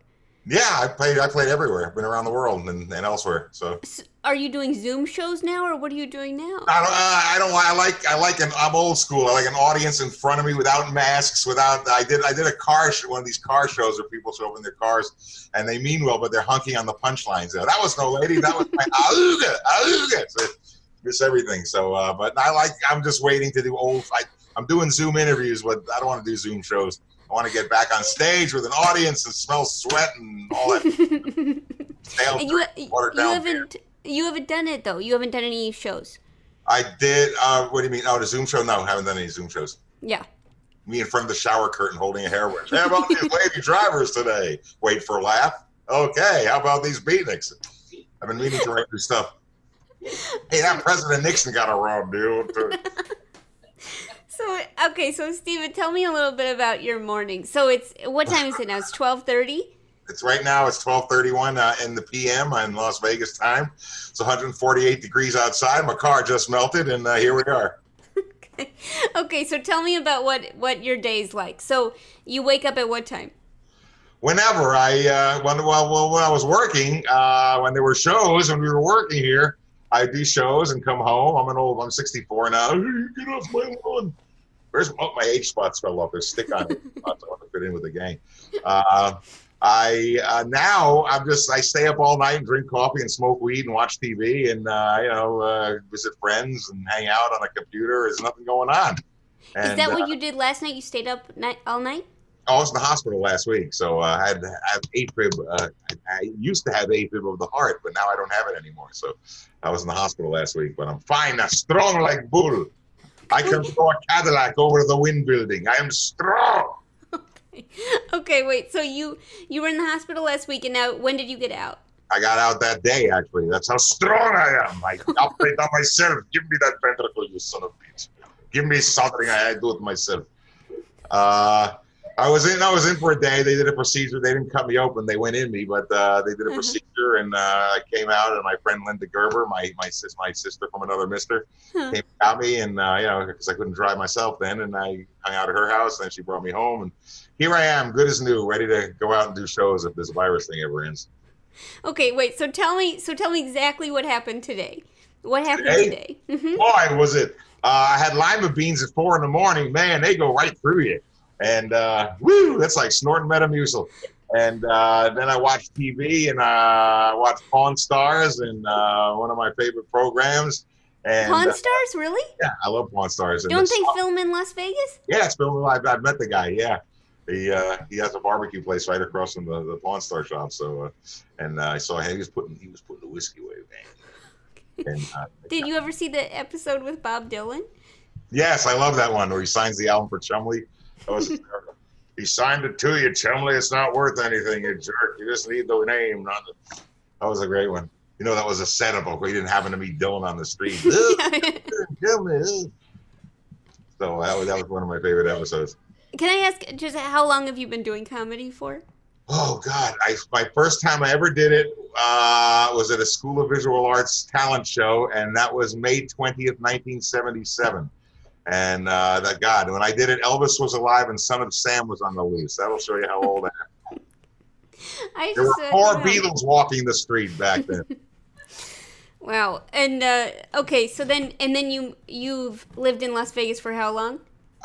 Speaker 5: Yeah, I played. I played everywhere. I've been around the world and, and elsewhere. So
Speaker 2: S- Are you doing Zoom shows now or what are you doing now?
Speaker 5: I don't. Uh, I don't. I like. I like an. I'm old school. I like an audience in front of me without masks. Without. I did. I did a car. Sh- one of these car shows where people show up in their cars and they mean well, but they're hunking on the punchlines. That was no lady. That was my auga auga. So miss everything. So, uh, but I like. I'm just waiting to do old. I, I'm doing Zoom interviews, but I don't want to do Zoom shows. I want to get back on stage with an audience and smell sweat and all that.
Speaker 2: And you, you haven't you haven't done it though. You haven't done any shows.
Speaker 5: I did. Uh, what do you mean? Oh, the Zoom show? No, I haven't done any Zoom shows.
Speaker 2: Yeah.
Speaker 5: Me in front of the shower curtain holding a hair wedge. How about these lady drivers today? Wait for a laugh. Okay. How about these beatniks? I've been meaning to write new stuff. Hey, that President Nixon got a wrong deal.
Speaker 2: So okay, so Steven, tell me a little bit about your morning. So it's what time is it now? It's twelve thirty.
Speaker 5: It's right now. It's 12:31 uh, in the PM in Las Vegas time. It's 148 degrees outside. My car just melted, and uh, here we are.
Speaker 2: Okay, so tell me about what what your day's like. So you wake up at what time?
Speaker 5: whenever I uh, when well, when I was working uh, when there were shows when we were working here I do shows and come home I'm an old I'm 64 now get off my lawn Where's oh, my age spots fell off? There's stick on it. I want to fit in with the gang. Uh, I uh, now I'm just I stay up all night and drink coffee and smoke weed and watch TV and uh, you know uh, visit friends and hang out on a computer. There's nothing going on.
Speaker 2: And, Is that what uh, you did last night? You stayed up night, all night?
Speaker 5: I was in the hospital last week, so uh, I had I have AFib. Uh, I used to have AFib of the heart, but now I don't have it anymore. So I was in the hospital last week, but I'm fine. I'm strong like bull. I can throw a Cadillac over the wind building. I am strong.
Speaker 2: Okay. Okay. Wait. So you you were in the hospital last week, and now when did you get out?
Speaker 5: I got out that day. Actually, that's how strong I am. I operate on myself. Give me that ventricle, you son of a bitch. Give me something. I, I do it myself. Uh, I was in. I was in for a day. They did a procedure. They didn't cut me open. They went in me, but uh, they did a uh-huh. procedure, and uh, I came out. And my friend Linda Gerber, my my sis, my sister from another Mister, came out me, and uh, you know, because I couldn't drive myself then, and I hung out at her house. And she brought me home, and here I am, good as new, ready to go out and do shows if this virus thing ever ends.
Speaker 2: Okay, wait. So tell me. So tell me exactly what happened today. What happened today?
Speaker 5: today? Mm-hmm. Boy, was it! Uh, I had lima beans at four in the morning. Man, they go right through you and uh, woo, that's like snorting Metamucil. And uh, then I watched TV and I uh, watched Pawn Stars and uh, one of my favorite programs. And,
Speaker 2: Pawn uh, Stars, really?
Speaker 5: Yeah, I love Pawn Stars.
Speaker 2: Don't they film in Las Vegas?
Speaker 5: Yeah, it's filmed. I've, I've met the guy. Yeah, he uh, he has a barbecue place right across from the, the Pawn Star shop. So, uh, and uh, I saw him. He was putting he was putting the whiskey away, man.
Speaker 2: And, uh, Did you ever see the episode with Bob Dylan?
Speaker 5: Yes, I love that one where he signs the album for Chumlee. Was, he signed it to you, Chumlee. It's not worth anything, you jerk. You just need the name, not the. That was a great one. You know, that was a setup. Where he didn't happen to meet Dylan on the street. so that was, that was one of my favorite episodes.
Speaker 2: Can I ask just how long have you been doing comedy for?
Speaker 5: Oh God! I my first time I ever did it uh, was at a School of Visual Arts talent show, and that was May twentieth, nineteen seventy-seven. And uh, that God, when I did it, Elvis was alive and Son of Sam was on the loose. That'll show you how old I am. I there were four Beatles walking the street back then.
Speaker 2: wow. And uh, okay, so then and then you you've lived in Las Vegas for how long?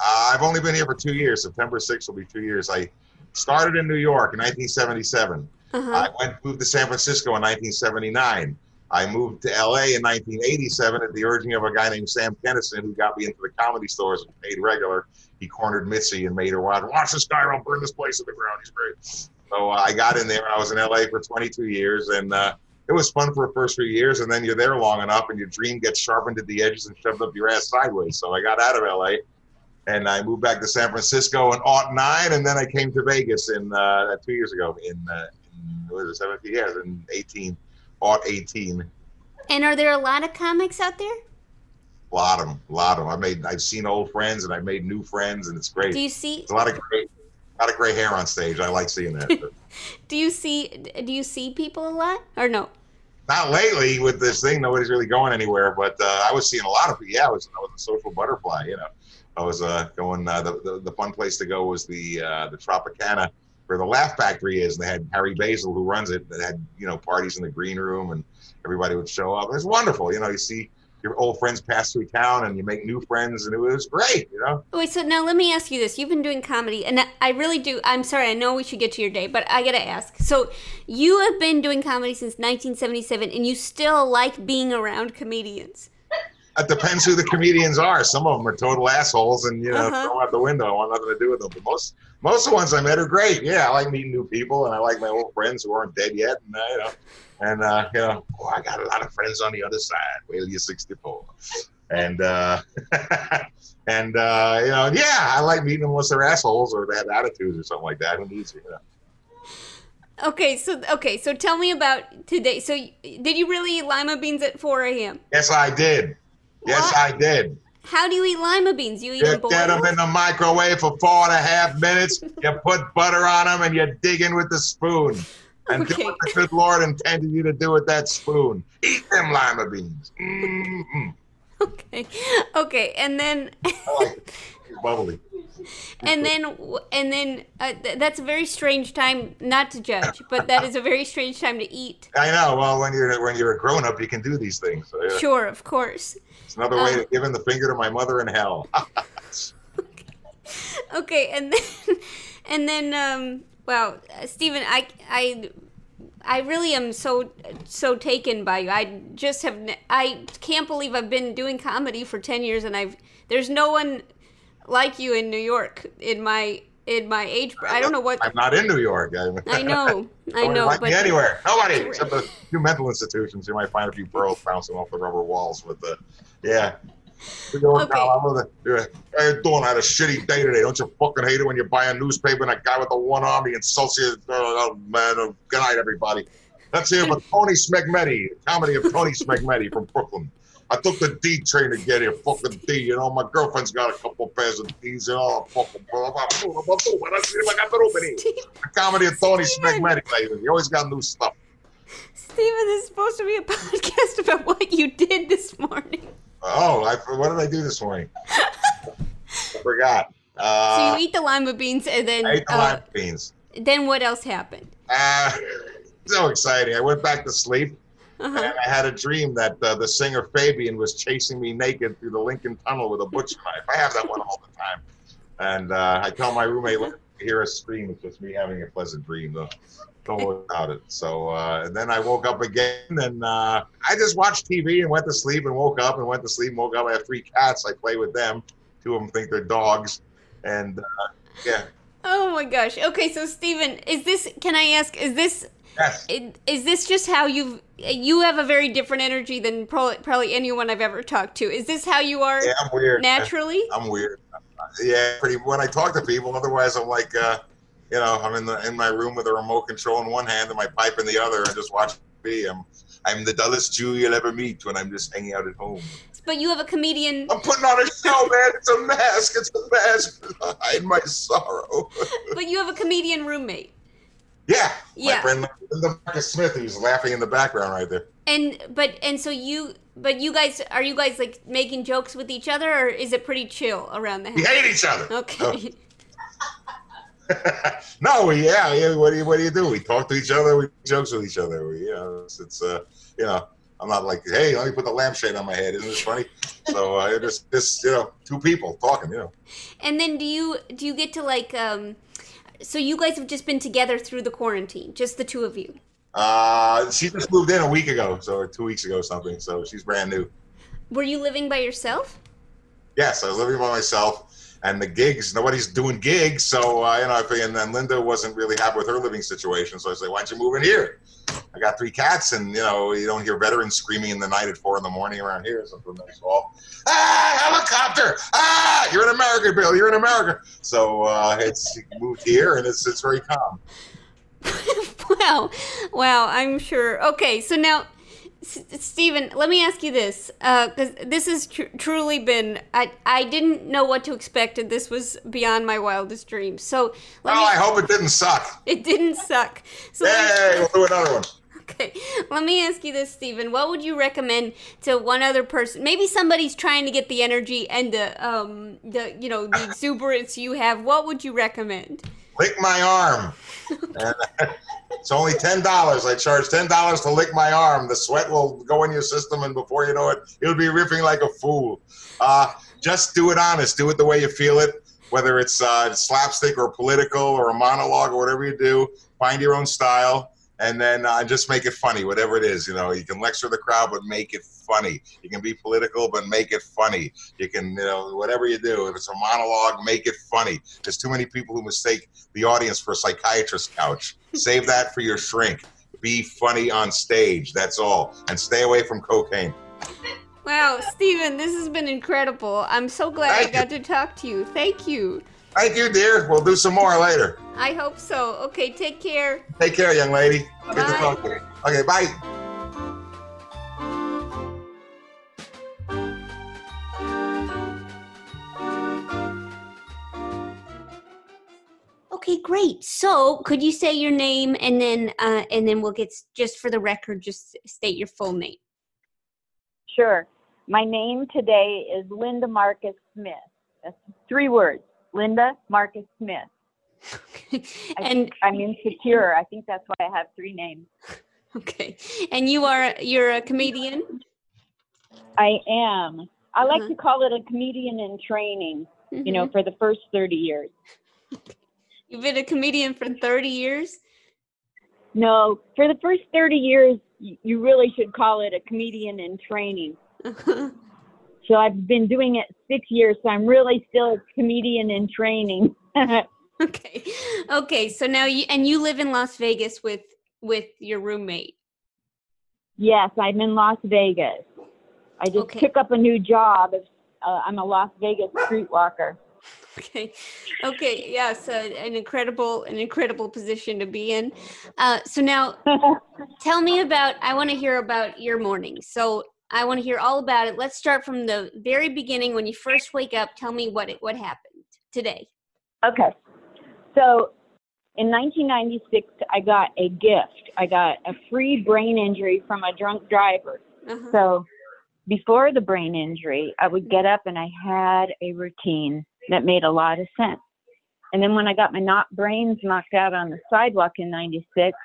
Speaker 5: Uh, I've only been here for two years. September 6th will be two years. I started in New York in 1977. Uh-huh. I went moved to San Francisco in 1979. I moved to LA in 1987 at the urging of a guy named Sam Kinison, who got me into the comedy stores and paid regular. He cornered Mitzi and made her watch, watch this guy, I'll burn this place to the ground. He's great. So uh, I got in there. I was in LA for 22 years, and uh, it was fun for the first few years. And then you're there long enough, and your dream gets sharpened at the edges and shoved up your ass sideways. So I got out of LA, and I moved back to San Francisco in '09, and then I came to Vegas in uh, two years ago in, uh, what was it, 17 years in 18 ought 18.
Speaker 2: And are there a lot of comics out there?
Speaker 5: A lot of them, a lot of them. I made, I've seen old friends and I made new friends, and it's great.
Speaker 2: Do you see
Speaker 5: a lot of great, a lot of gray hair on stage? I like seeing that.
Speaker 2: do you see, do you see people a lot or no?
Speaker 5: Not lately with this thing. Nobody's really going anywhere, but uh, I was seeing a lot of people. Yeah, I was, I was a social butterfly. You know, I was uh, going. Uh, the, the, the fun place to go was the uh, the Tropicana where the Laugh Factory is. And they had Harry Basil, who runs it, that had you know parties in the green room, and everybody would show up. It was wonderful. You know, you see your old friends pass through town, and you make new friends, and it was great. You know.
Speaker 2: Wait, so now let me ask you this: You've been doing comedy, and I really do. I'm sorry, I know we should get to your day, but I gotta ask. So you have been doing comedy since 1977, and you still like being around comedians
Speaker 5: it depends who the comedians are. Some of them are total assholes, and you know, uh-huh. throw out the window. I want nothing to do with them. But most most of the ones I met are great. Yeah, I like meeting new people, and I like my old friends who aren't dead yet. And uh, you know, and uh, you know, oh, I got a lot of friends on the other side. Wait till you're 64. And uh, and uh, you know, yeah, I like meeting them unless they're assholes or they have attitudes or something like that. Who needs you? know?
Speaker 2: Okay, so okay, so tell me about today. So, did you really eat lima beans at 4 a.m.?
Speaker 5: Yes, I did. Yes? I did.
Speaker 2: How do you eat lima beans? You eat you
Speaker 5: them get them in the microwave for four and a half minutes. you put butter on them, and you dig in with the spoon. And okay. do what the good Lord intended you to do with that spoon. Eat them lima beans. Mm-mm.
Speaker 2: Okay, okay, and then.
Speaker 5: bubbly.
Speaker 2: And then, and then, uh, th- that's a very strange time not to judge, but that is a very strange time to eat.
Speaker 5: I know. Well, when you're when you're a grown up, you can do these things. So,
Speaker 2: yeah. Sure, of course.
Speaker 5: It's another way um, of giving the finger to my mother in hell.
Speaker 2: okay, and then and then um well, uh, Steven, I I I really am so so taken by you. I just have I can't believe I've been doing comedy for 10 years and I've there's no one like you in New York in my in my age I don't know what
Speaker 5: I'm not in New York.
Speaker 2: I know. I know, but
Speaker 5: anywhere. Nobody except a few mental institutions. You might find a few pearls bouncing off the rubber walls. with the yeah. We're going
Speaker 2: Okay.
Speaker 5: down. I'm gonna- yeah. How doing? I had a shitty day today. Don't you fucking hate it when you buy a newspaper and that guy with the one arm, he insults you? Oh, oh, uh, man. Oh, good night, everybody. Let's hear for Tony Smegmetti, comedy of Tony Smegmetti from Brooklyn. I took the D train to get here. Fucking D, you know. My girlfriend's got a couple pairs of D's, got to open here. The comedy of Tony Smegmetti, baby. You always got new stuff.
Speaker 2: Steven, this is supposed to be a podcast about what you did this morning.
Speaker 5: Oh, I, what did I do this morning? I forgot.
Speaker 2: So
Speaker 5: Uh,
Speaker 2: you eat the lima beans and then
Speaker 5: I ate the
Speaker 2: uh,
Speaker 5: lima beans.
Speaker 2: then what else happened?
Speaker 5: Uh, so exciting. I went back to sleep
Speaker 2: Uh-huh.
Speaker 5: and I had a dream that uh, the singer Fabian was chasing me naked through the Lincoln Tunnel with a butcher knife. I have that one all the time. And uh, I tell my roommate, look, hear a scream. It's just me having a pleasant dream, though. Don't worry about it. So, uh, and then I woke up again and uh, I just watched TV and went to sleep and woke up and went to sleep and woke up. I have three cats. I play with them. Two of them think they're dogs. And uh, yeah,
Speaker 2: Oh my gosh. Okay, so Steven, is this? Can I ask? Is this?
Speaker 5: yes.
Speaker 2: Is this just how you've you have a very different energy than probably, probably anyone I've ever talked to? Is this how you are
Speaker 5: Yeah, I'm weird.
Speaker 2: naturally?
Speaker 5: I'm weird. Yeah, pretty. When I talk to people, otherwise I'm like, uh, you know, I'm in the in my room with a remote control in one hand and my pipe in the other, and just watch TV. I'm I'm the dullest Jew you'll ever meet when I'm just hanging out at home.
Speaker 2: But you have a comedian.
Speaker 5: I'm putting on a show, man. It's a mask. It's a mask to hide my sorrow.
Speaker 2: But you have a comedian roommate.
Speaker 5: yeah,
Speaker 2: Yeah.
Speaker 5: my friend Linda Marcus Smith, who's laughing in the background right there.
Speaker 2: And but and so you but you guys are you guys like making jokes with each other or is it pretty chill around the house?
Speaker 5: We hate each other.
Speaker 2: Okay. Oh.
Speaker 5: no, we yeah, yeah. What do you what do you do? We talk to each other. We make jokes with each other. We, you know, it's, it's uh, you know, I'm not like, hey, let me put the lampshade on my head. Isn't this funny? so uh, just just you know, two people talking. You know,
Speaker 2: And then do you do you get to like um so you guys have just been together through the quarantine, just the two of you.
Speaker 5: uh, she just moved in a week ago, so or two weeks ago, or something. So she's brand new.
Speaker 2: Were you living by yourself?
Speaker 5: Yes, I was living by myself, and the gigs, nobody's doing gigs, so uh, you know, I figured, and then Linda wasn't really happy with her living situation, so I said, why don't you move in here? I got three cats, and you know, you don't hear veterans screaming in the night at four in the morning around here. So from next fall, ah, helicopter! Ah, you're in America, Bill. You're in America. So uh, it's moved here, and it's it's very calm.
Speaker 2: wow. Wow, I'm sure. Okay, so now Steven, let me ask you this, because this has tr- truly been. I I didn't know what to expect, and this was beyond my wildest dreams. So
Speaker 5: Well,
Speaker 2: me.
Speaker 5: I hope it didn't suck.
Speaker 2: It didn't suck. So let me-
Speaker 5: Hey, we'll do another one.
Speaker 2: Okay, let me ask you this, Steven. What would you recommend to one other person? Maybe somebody's trying to get the energy and the um the you know the exuberance you have. What would you recommend?
Speaker 5: Lick my arm. and it's only ten dollars. I charge ten dollars to lick my arm. The sweat will go in your system, and before you know it, you'll be riffing like a fool. Uh, just do it honest. Do it the way you feel it. Whether it's uh, slapstick or political or a monologue or whatever you do, find your own style, and then uh, just make it funny. Whatever it is, you know, you can lecture the crowd, but make it funny. You can be political, but make it funny. You can, you know, whatever you do. If it's a monologue, make it funny. There's too many people who mistake the audience for a psychiatrist's couch. Save that for your shrink. Be funny on stage. That's all. And stay away from cocaine.
Speaker 2: Wow, Steven, this has been incredible. I'm so glad
Speaker 5: Thank
Speaker 2: I got to talk to you. Thank you.
Speaker 5: Thank you, dear. We'll do some more later.
Speaker 2: I hope so. Okay, take care.
Speaker 5: Take care, young lady. Good to talk to you. Okay, bye.
Speaker 2: Okay, great. So, could you say your name and then uh and then we'll get just for the record just state your full name.
Speaker 6: Sure. My name today is Linda Marcus Smith. That's three words. Linda Marcus Smith. I
Speaker 2: and
Speaker 6: think I'm insecure. I think that's why I have three names.
Speaker 2: okay. And you are you're a comedian?
Speaker 6: I am. I like
Speaker 2: Uh-huh.
Speaker 6: to call it a comedian in training. you know,
Speaker 2: Mhm.
Speaker 6: for the first 30 years.
Speaker 2: You've been a comedian for 30 years?
Speaker 6: No, for the first 30 years, you really should call it a comedian in training. So I've been doing it six years, so I'm really still a comedian in training.
Speaker 2: okay. Okay. So now you and you live in Las Vegas with with your roommate.
Speaker 6: yes, I'm in Las Vegas. I just
Speaker 2: Okay.
Speaker 6: took up a new job. Uh, I'm a Las Vegas streetwalker.
Speaker 2: Okay. Okay. Yes, uh, an incredible an incredible position to be in. Uh, so now tell me about i want to hear about your morning so i want to hear all about it let's start from the very beginning when you first wake up tell me what it what happened today
Speaker 6: Okay. So in 1996, I got a gift. I got a free brain injury from a drunk driver.
Speaker 2: uh-huh.
Speaker 6: So before the brain injury, I would get up and I had a routine that made a lot of sense. And then when I got my not brains knocked out on the sidewalk in 96,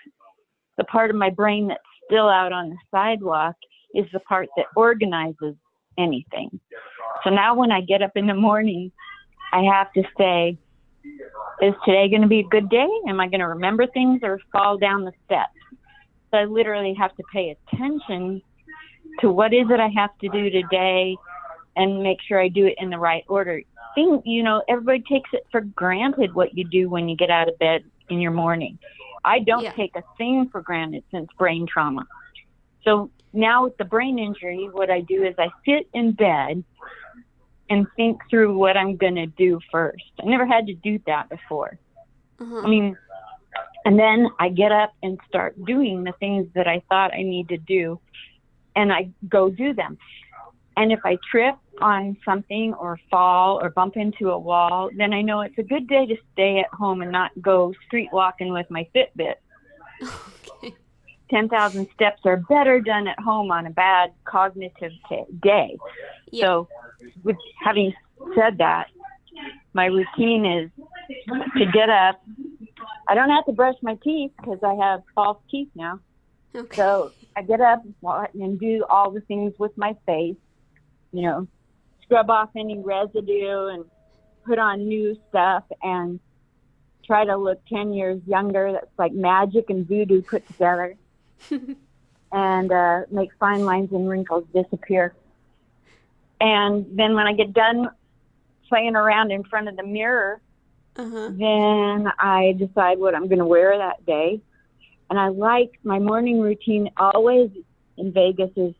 Speaker 6: the part of my brain that's still out on the sidewalk is the part that organizes anything. So now when I get up in the morning, I have to say, is today going to be a good day? Am I going to remember things or fall down the steps? So I literally have to pay attention to what is it I have to do today and make sure I do it in the right order. Think, you know, everybody takes it for granted what you do when you get out of bed in your morning. I don't
Speaker 2: Yeah.
Speaker 6: take a thing for granted since brain trauma. So now with the brain injury, what I do is I sit in bed and think through what I'm going to do first. I never had to do that before.
Speaker 2: uh-huh.
Speaker 6: I mean, and then I get up and start doing the things that I thought I need to do, and I go do them. And if I trip on something or fall or bump into a wall, then I know it's a good day to stay at home and not go street walking with my Fitbit.
Speaker 2: okay
Speaker 6: 10,000 steps are better done at home on a bad cognitive day.
Speaker 2: Yeah.
Speaker 6: So, with having said that, my routine is to get up. I don't have to brush my teeth because I have false teeth now.
Speaker 2: okay
Speaker 6: So I get up and do all the things with my face, you know, scrub off any residue and put on new stuff and try to look 10 years younger. That's like magic and voodoo put together. and uh, make fine lines and wrinkles disappear. And then when I get done playing around in front of the mirror,
Speaker 2: uh-huh.
Speaker 6: then I decide what I'm going to wear that day. And I like my morning routine always in Vegas is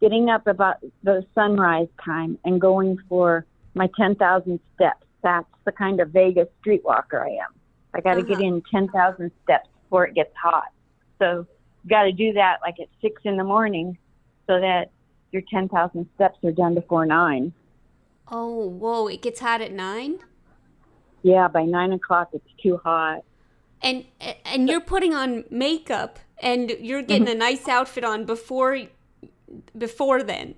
Speaker 6: getting up about the sunrise time and going for my 10,000 steps. That's the kind of Vegas streetwalker I am. I got to get
Speaker 2: Uh-huh.
Speaker 6: in 10,000 steps before it gets hot. So got to do that like at six in the morning so that your 10,000 steps are done before nine.
Speaker 2: oh whoa it gets hot at nine
Speaker 6: Yeah, by nine o'clock it's too hot.
Speaker 2: and and you're putting on makeup and you're getting mm-hmm. a nice outfit on before before then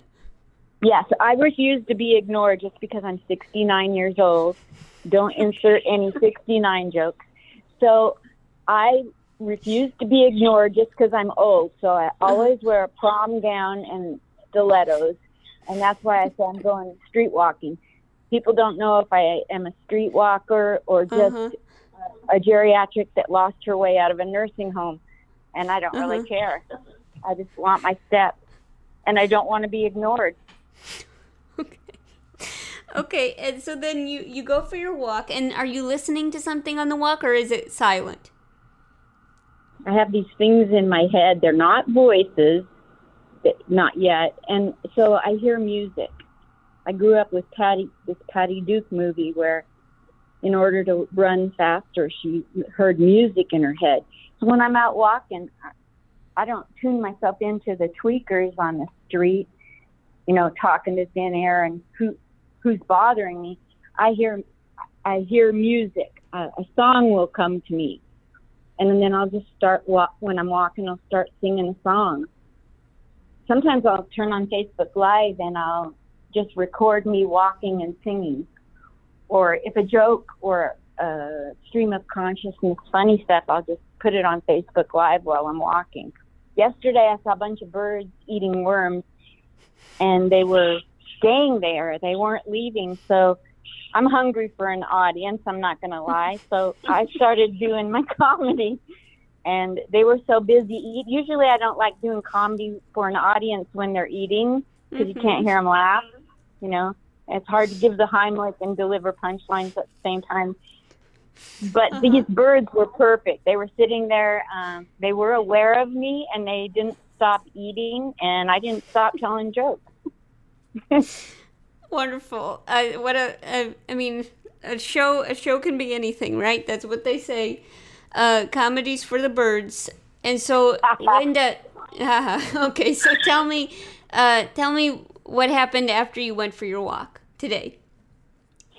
Speaker 6: Yes, I refuse to be ignored just because I'm 69 years old. Don't insert any 69 jokes. So I refuse to be ignored just because I'm old. So I always wear a prom gown and stilettos. And that's why I say I'm going street walking. People don't know if I am a street walker or just
Speaker 2: uh-huh.
Speaker 6: a geriatric that lost her way out of a nursing home. And I don't really
Speaker 2: Uh-huh.
Speaker 6: care. I just want my steps. And I don't want to be ignored.
Speaker 2: Okay. Okay, and so then you you go for your walk, and are you listening to something on the walk, or is it silent?
Speaker 6: I have these things in my head. They're not voices, not yet. And so I hear music. I grew up with Patty, this Patty Duke movie where, in order to run faster, she heard music in her head. So when I'm out walking, I- I don't tune myself into the tweakers on the street, you know, talking to thin air and who who's bothering me. I hear I hear music. A, a song will come to me and then I'll just start walk when I'm walking. I'll start singing a song. Sometimes I'll turn on Facebook Live and I'll just record me walking and singing. Or if a joke or a stream of consciousness, funny stuff, I'll just put it on Facebook Live while I'm walking. Yesterday, I saw a bunch of birds eating worms, and they were staying there. They weren't leaving, so I'm hungry for an audience. I'm not going to lie. So I started doing my comedy, and they were so busy eat. Usually, I don't like doing comedy for an audience when they're eating because you can't hear them laugh. You know, it's hard to give the Heimlich and deliver punchlines at the same time. But these birds were perfect. They were sitting there. Um, they were aware of me, and they didn't stop eating, and I didn't stop telling jokes.
Speaker 2: Wonderful. Uh, what a, a, I mean, a show. A show can be anything, right? That's what they say. Uh, comedies for the birds. And so, Linda. Uh, okay, so tell me, uh, tell me what happened after you went for your walk today.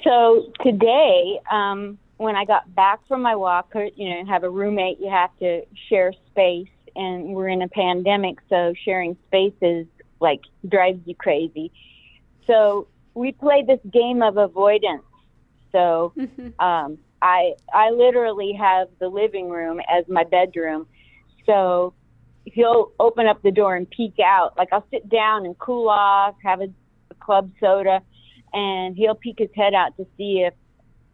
Speaker 6: So today, um, when I got back from my walk, you know, have a roommate, you have to share space, and we're in a pandemic, so sharing spaces like drives you crazy. So we play this game of avoidance. So um, I I literally have the living room as my bedroom. So he'll open up the door and peek out. Like I'll sit down and cool off, have a, a club soda, and he'll peek his head out to see if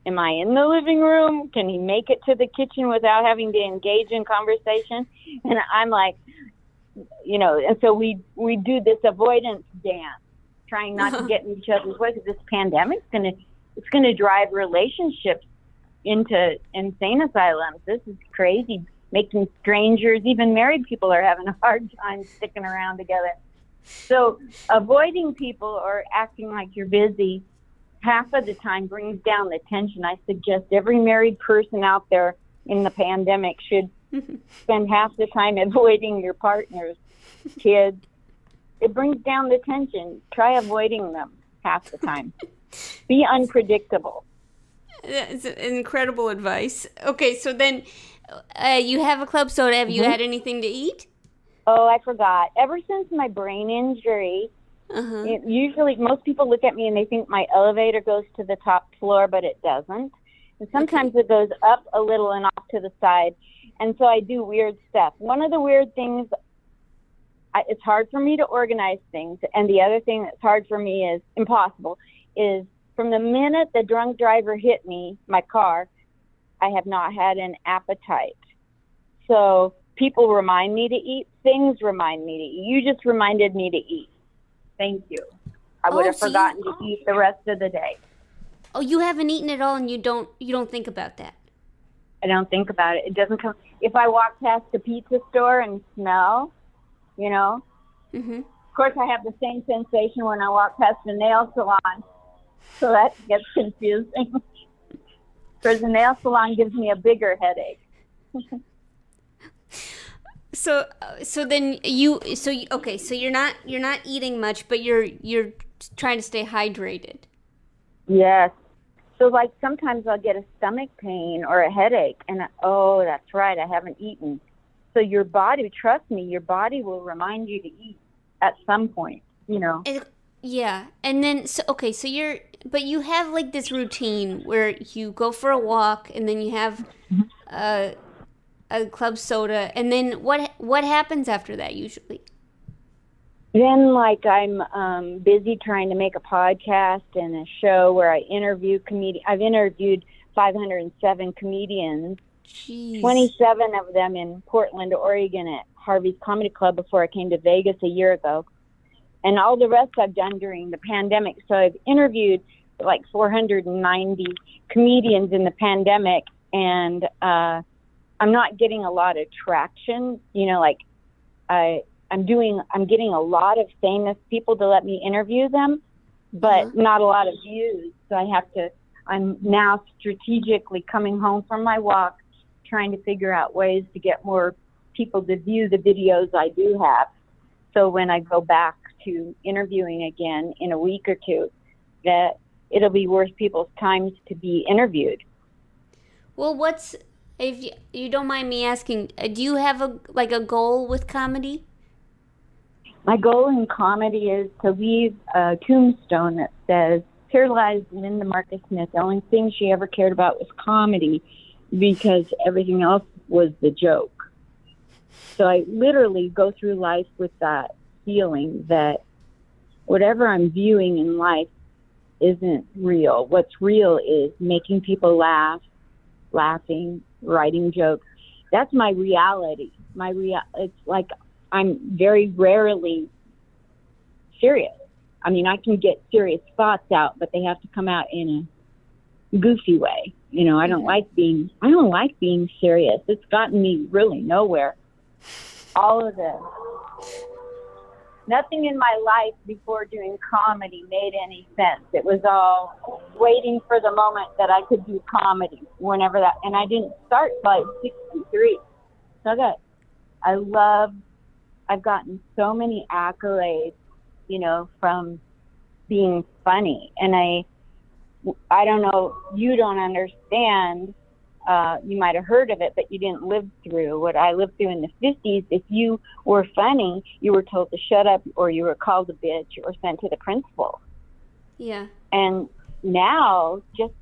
Speaker 6: am I in the living room? Can he make it to the kitchen without having to engage in conversation? And I'm like, you know, and so we we do this avoidance dance, trying not to get in each other's way because this pandemic's gonna it's gonna drive relationships into insane asylums. This is crazy, making strangers, even married people, are having a hard time sticking around together. So avoiding people or acting like you're busy half of the time brings down the tension. I suggest every married person out there in the pandemic should spend half the time avoiding your partners, kids. It brings down the tension. Try avoiding them half the time. Be unpredictable.
Speaker 2: That's incredible advice. Okay, so then uh, you have a club soda. Have you had anything to eat?
Speaker 6: Oh, I forgot. Ever since my brain injury,
Speaker 2: Uh-huh.
Speaker 6: it, usually most people look at me and they think my elevator goes to the top floor, but it doesn't. And sometimes it goes up a little and off to the side. And so I do weird stuff. One of the weird things, I, it's hard for me to organize things. And the other thing that's hard for me is impossible is from the minute the drunk driver hit me, my car, I have not had an appetite. So people remind me to eat. Things remind me to eat. You just reminded me to eat. Thank you. I oh, would
Speaker 2: Oh,
Speaker 6: have
Speaker 2: so you-
Speaker 6: forgotten to eat the rest of the day.
Speaker 2: Oh, you haven't eaten at all, and you don't you don't think about that.
Speaker 6: I don't think about it. It doesn't come. If I walk past a pizza store and smell, you know,
Speaker 2: hmm
Speaker 6: of course I have the same sensation when I walk past a nail salon. So that gets confusing. Because the nail salon gives me a bigger headache.
Speaker 2: So so then you so you, okay so you're not you're not eating much, but you're you're trying to stay hydrated.
Speaker 6: Yes. So like sometimes I'll get a stomach pain or a headache, and I, oh, that's right, I haven't eaten. So your body, trust me, your body will remind you to eat at some point. You know.
Speaker 2: And, yeah, and then so okay, so you're but you have like this routine where you go for a walk and then you have uh, a club soda, and then what what happens after that usually?
Speaker 6: Then, like, I'm um, busy trying to make a podcast and a show where I interview comedians. I've interviewed 507 comedians,
Speaker 2: Jeez.
Speaker 6: 27 of them in Portland, Oregon at Harvey's Comedy Club before I came to Vegas a year ago. And all the rest I've done during the pandemic. So I've interviewed like 490 comedians in the pandemic, and uh, I'm not getting a lot of traction. You know, like I I'm doing I'm getting a lot of famous people to let me interview them, but not a lot of views. So I have to I'm now strategically coming home from my walk trying to figure out ways to get more people to view the videos I do have. So when I go back to interviewing again in a week or two, that it'll be worth people's time to be interviewed.
Speaker 2: Well, what's if you, you don't mind me asking? uh, Do you have a like a goal with comedy?
Speaker 6: My goal in comedy is to leave a tombstone that says, Here lies Linda Marcus Smith. The only thing she ever cared about was comedy because everything else was the joke. So I literally go through life with that feeling that whatever I'm viewing in life isn't real. What's real is making people laugh, laughing, writing jokes. That's my reality. My real it's like I'm very rarely serious. I mean, I can get serious thoughts out, but they have to come out in a goofy way. You know, I don't like being I don't like being serious. It's gotten me really nowhere. All of this. Nothing in my life before doing comedy made any sense. It was all waiting for the moment that I could do comedy whenever that and I didn't start till 63. So I got I love I've gotten so many accolades, you know, from being funny. And I, I don't know, you don't understand. Uh, you might have heard of it, but you didn't live through what I lived through in the 50s. If you were funny, you were told to shut up or you were called a bitch or sent to the principal.
Speaker 2: Yeah.
Speaker 6: And now, just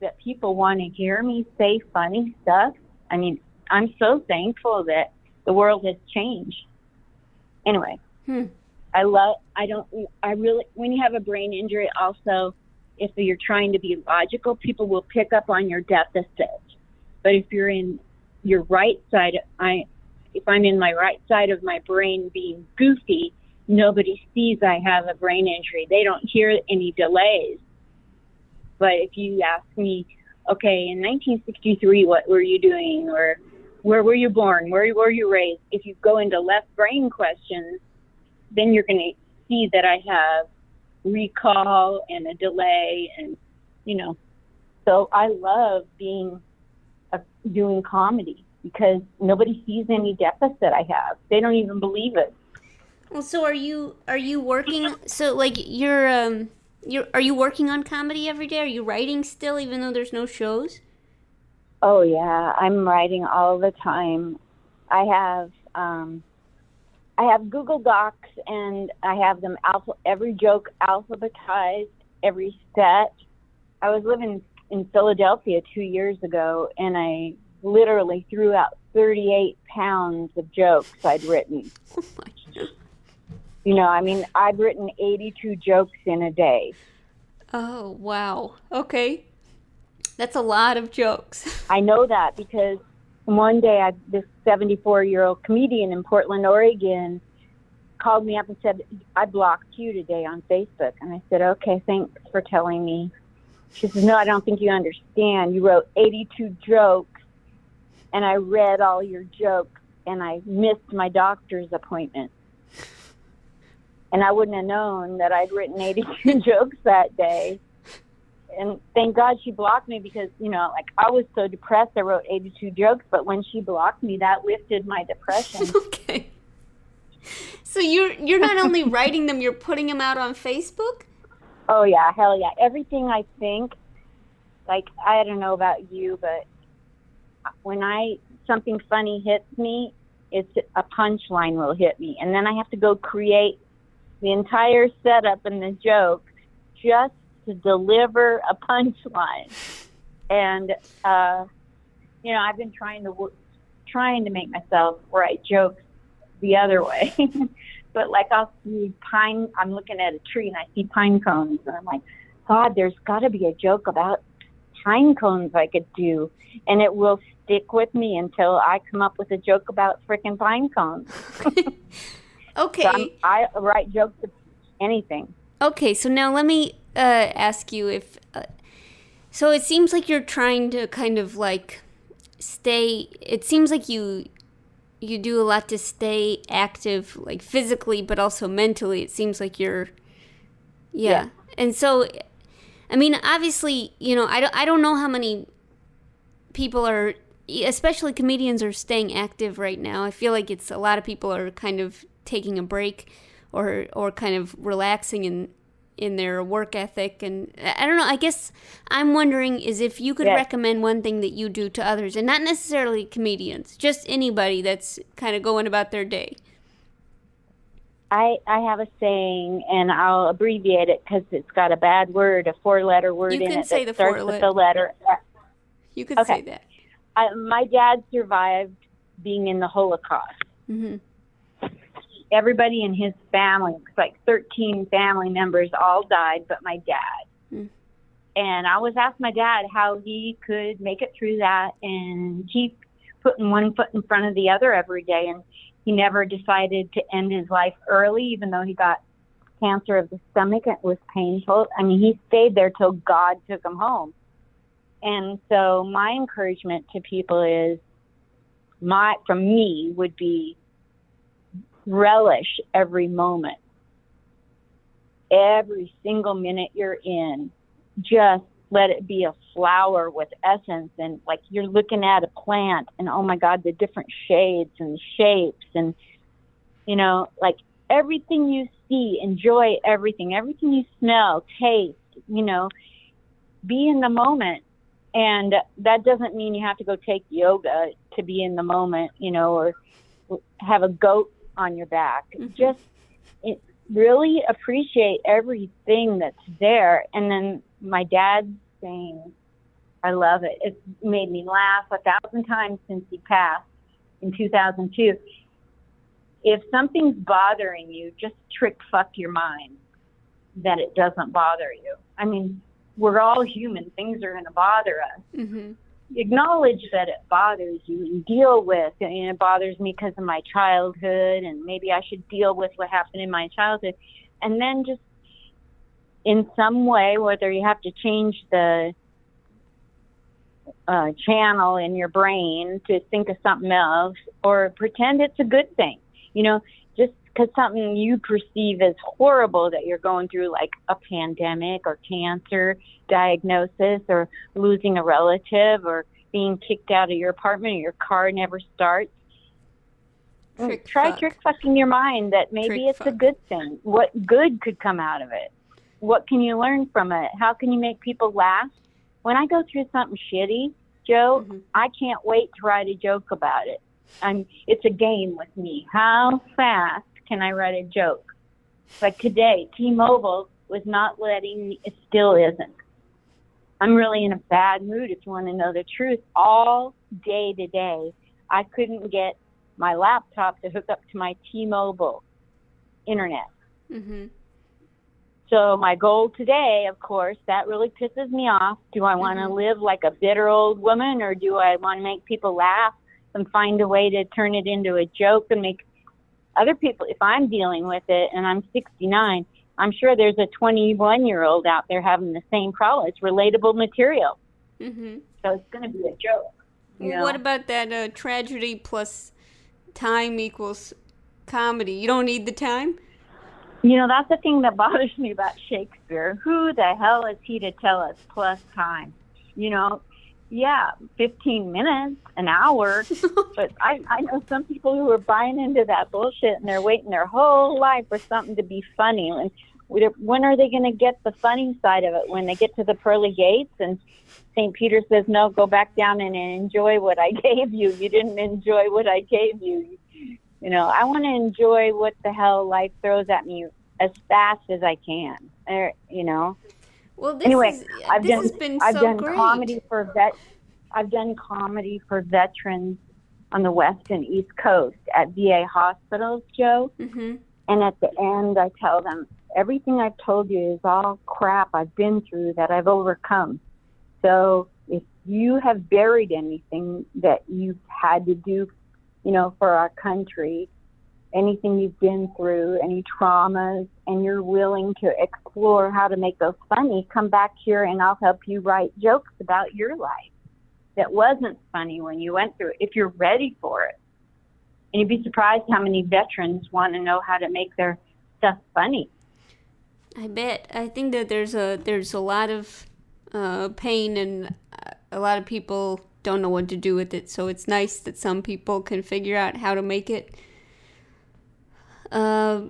Speaker 6: that people want to hear me say funny stuff, I mean, I'm so thankful that the world has changed. Anyway,
Speaker 2: Hmm.
Speaker 6: I love. I don't. I really. When you have a brain injury, also, if you're trying to be logical, people will pick up on your deficit. But if you're in your right side, I, if I'm in my right side of my brain being goofy, nobody sees I have a brain injury. They don't hear any delays. But if you ask me, okay, in 1963, what were you doing, or where were you born, where were you raised? If you go into left brain questions, then you're going to see that I have recall and a delay, and you know. So I love being a, doing comedy because nobody sees any deficit I have. They don't even believe it.
Speaker 2: Well, so are you are you working so like you're um you're are you working on comedy every day? Are you writing still even though there's no shows?
Speaker 6: Oh yeah, I'm writing all the time. I have um I have Google Docs and I have them alpha every joke alphabetized, every set. I was living in Philadelphia 2 years ago and I literally threw out 38 pounds of jokes I'd written.
Speaker 2: Oh.
Speaker 6: You know, I mean, I've written 82 jokes in a day.
Speaker 2: Oh, wow. Okay. That's a lot of jokes.
Speaker 6: I know that because one day I, this 74 year old comedian in Portland, Oregon, called me up and said, I blocked you today on Facebook. And I said, okay, thanks for telling me. She says, no, I don't think you understand. You wrote 82 jokes and I read all your jokes and I missed my doctor's appointment. And I wouldn't have known that I'd written 82 jokes that day and thank God she blocked me because you know, like I was so depressed. I wrote 82 jokes, but when she blocked me, that lifted my depression.
Speaker 2: okay. So you're you're not only writing them, you're putting them out on Facebook?
Speaker 6: oh yeah, hell yeah! Everything I think, like I don't know about you, but when I something funny hits me, it's a punchline will hit me, and then I have to go create the entire setup and the joke just to deliver a punchline. And uh, you know, I've been trying to trying to make myself write jokes the other way. but like I'll see pine. I'm looking at a tree and I see pine cones, and I'm like, God, there's got to be a joke about pine cones I could do, and it will stick with me until I come up with a joke about frickin' pine cones.
Speaker 2: Okay.
Speaker 6: So I write jokes of anything.
Speaker 2: Okay, so now let me uh, ask you if. Uh, so it seems like you're trying to kind of like stay. It seems like you you do a lot to stay active, like physically, but also mentally. It seems like you're. Yeah.
Speaker 6: Yeah.
Speaker 2: And so, I mean, obviously, you know, I don't, I don't know how many people are, especially comedians, are staying active right now. I feel like it's a lot of people are kind of taking a break or or kind of relaxing in in their work ethic and I don't know I guess I'm wondering is if you could
Speaker 6: Yes.
Speaker 2: recommend one thing that you do to others and not necessarily comedians just anybody that's kind of going about their day
Speaker 6: I I have a saying, and I'll abbreviate it because it's got a bad word, a four-letter word in it.
Speaker 2: You
Speaker 6: in
Speaker 2: can
Speaker 6: it that
Speaker 2: the
Speaker 6: starts
Speaker 2: four
Speaker 6: with the letter.
Speaker 2: you could
Speaker 6: Okay.
Speaker 2: say that
Speaker 6: I, my dad survived being in the Holocaust.
Speaker 2: hmm
Speaker 6: Everybody in his family, it's like 13 family members, all died, but my dad. Hmm. And I always asked my dad how he could make it through that and keep putting one foot in front of the other every day. And he never decided to end his life early, even though he got cancer of the stomach. It was painful. I mean, he stayed there till God took him home. And so my encouragement to people is my from me would be relish every moment. Every single minute you're in, just let it be a flower with essence. And like you're looking at a plant and oh my god the different shades and shapes and you know like everything you see enjoy everything. Everything you smell taste you know be in the moment. And that doesn't mean you have to go take yoga to be in the moment you know or have a goat on your back mm-hmm. just it, really appreciate everything that's there and then my dad's saying I love it. It's made me laugh a thousand times since he passed in 2002. If something's bothering you, just trick fuck your mind that it doesn't bother you. I mean, we're all human. Things are going to bother us. Mm-hmm. Acknowledge that it bothers you and deal with it. And it bothers me because of my childhood, and maybe I should deal with what happened in my childhood. And then just in some way, whether you have to change the uh, channel in your brain to think of something else or pretend it's a good thing. You know, because something you perceive as horrible that you're going through, like a pandemic or cancer diagnosis or losing a relative or being kicked out of your apartment or your car never starts. Trick Try fuck. trick fucking your mind that maybe trick it's fuck. a good thing. What good could come out of it? What can you learn from it? How can you make people laugh? When I go through something shitty, Joe, mm-hmm. I can't wait to write a joke about it. I'm, it's a game with me. How fast can I write a joke? But today, T-Mobile was not letting me, it still isn't. I'm really in a bad mood if you want to know the truth. All day today, I couldn't get my laptop to hook up to my T-Mobile internet. Mm-hmm. So my goal today, of course, that really pisses me off. Do I want to mm-hmm. live like a bitter old woman or do I want to make people laugh and find a way to turn it into a joke and make other people, if I'm dealing with it and I'm 69, I'm sure there's a 21 year old out there having the same problem. It's relatable material. Mm-hmm. So it's going to be a joke.
Speaker 2: What about that uh, tragedy plus time equals comedy? You don't need the time?
Speaker 6: You know, that's the thing that bothers me about Shakespeare. Who the hell is he to tell us plus time? You know, yeah, 15 minutes, an hour. but I, I know some people who are buying into that bullshit and they're waiting their whole life for something to be funny. And when are they going to get the funny side of it? When they get to the pearly gates and St. Peter says, no, go back down and enjoy what I gave you. You didn't enjoy what I gave you. You know, I want to enjoy what the hell life throws at me as fast as I can. Or, you know.
Speaker 2: Well, anyway, is, I've done
Speaker 6: I've
Speaker 2: so
Speaker 6: done
Speaker 2: great.
Speaker 6: comedy for vet. I've done comedy for veterans on the west and east coast at VA hospitals, Joe. Mm-hmm. And at the end, I tell them everything I've told you is all crap I've been through that I've overcome. So if you have buried anything that you've had to do you know, for our country, anything you've been through, any traumas, and you're willing to explore how to make those funny, come back here and I'll help you write jokes about your life that wasn't funny when you went through it, if you're ready for it. And you'd be surprised how many veterans want to know how to make their stuff funny.
Speaker 2: I bet. I think that there's a there's a lot of uh, pain and a lot of people don't know what to do with it. So it's nice that some people can figure out how to make it uh,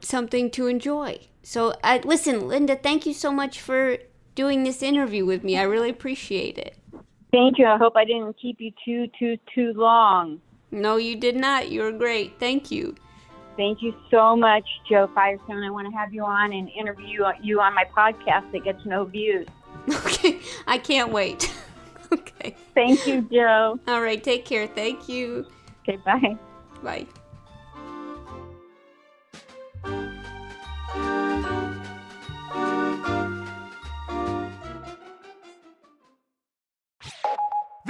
Speaker 2: something to enjoy. So listen, Linda, thank you so much for doing this interview with me. I really appreciate it.
Speaker 6: Thank you. I hope I didn't keep you too too too long.
Speaker 2: No, you did not. You were great. Thank you.
Speaker 6: Thank you so much, Joe Firestone. I want to have you on and interview you on my podcast that gets no views.
Speaker 2: Okay, I can't wait. okay.
Speaker 6: Thank you, Joe.
Speaker 2: All right, take care. Thank you.
Speaker 6: Okay, bye.
Speaker 2: Bye.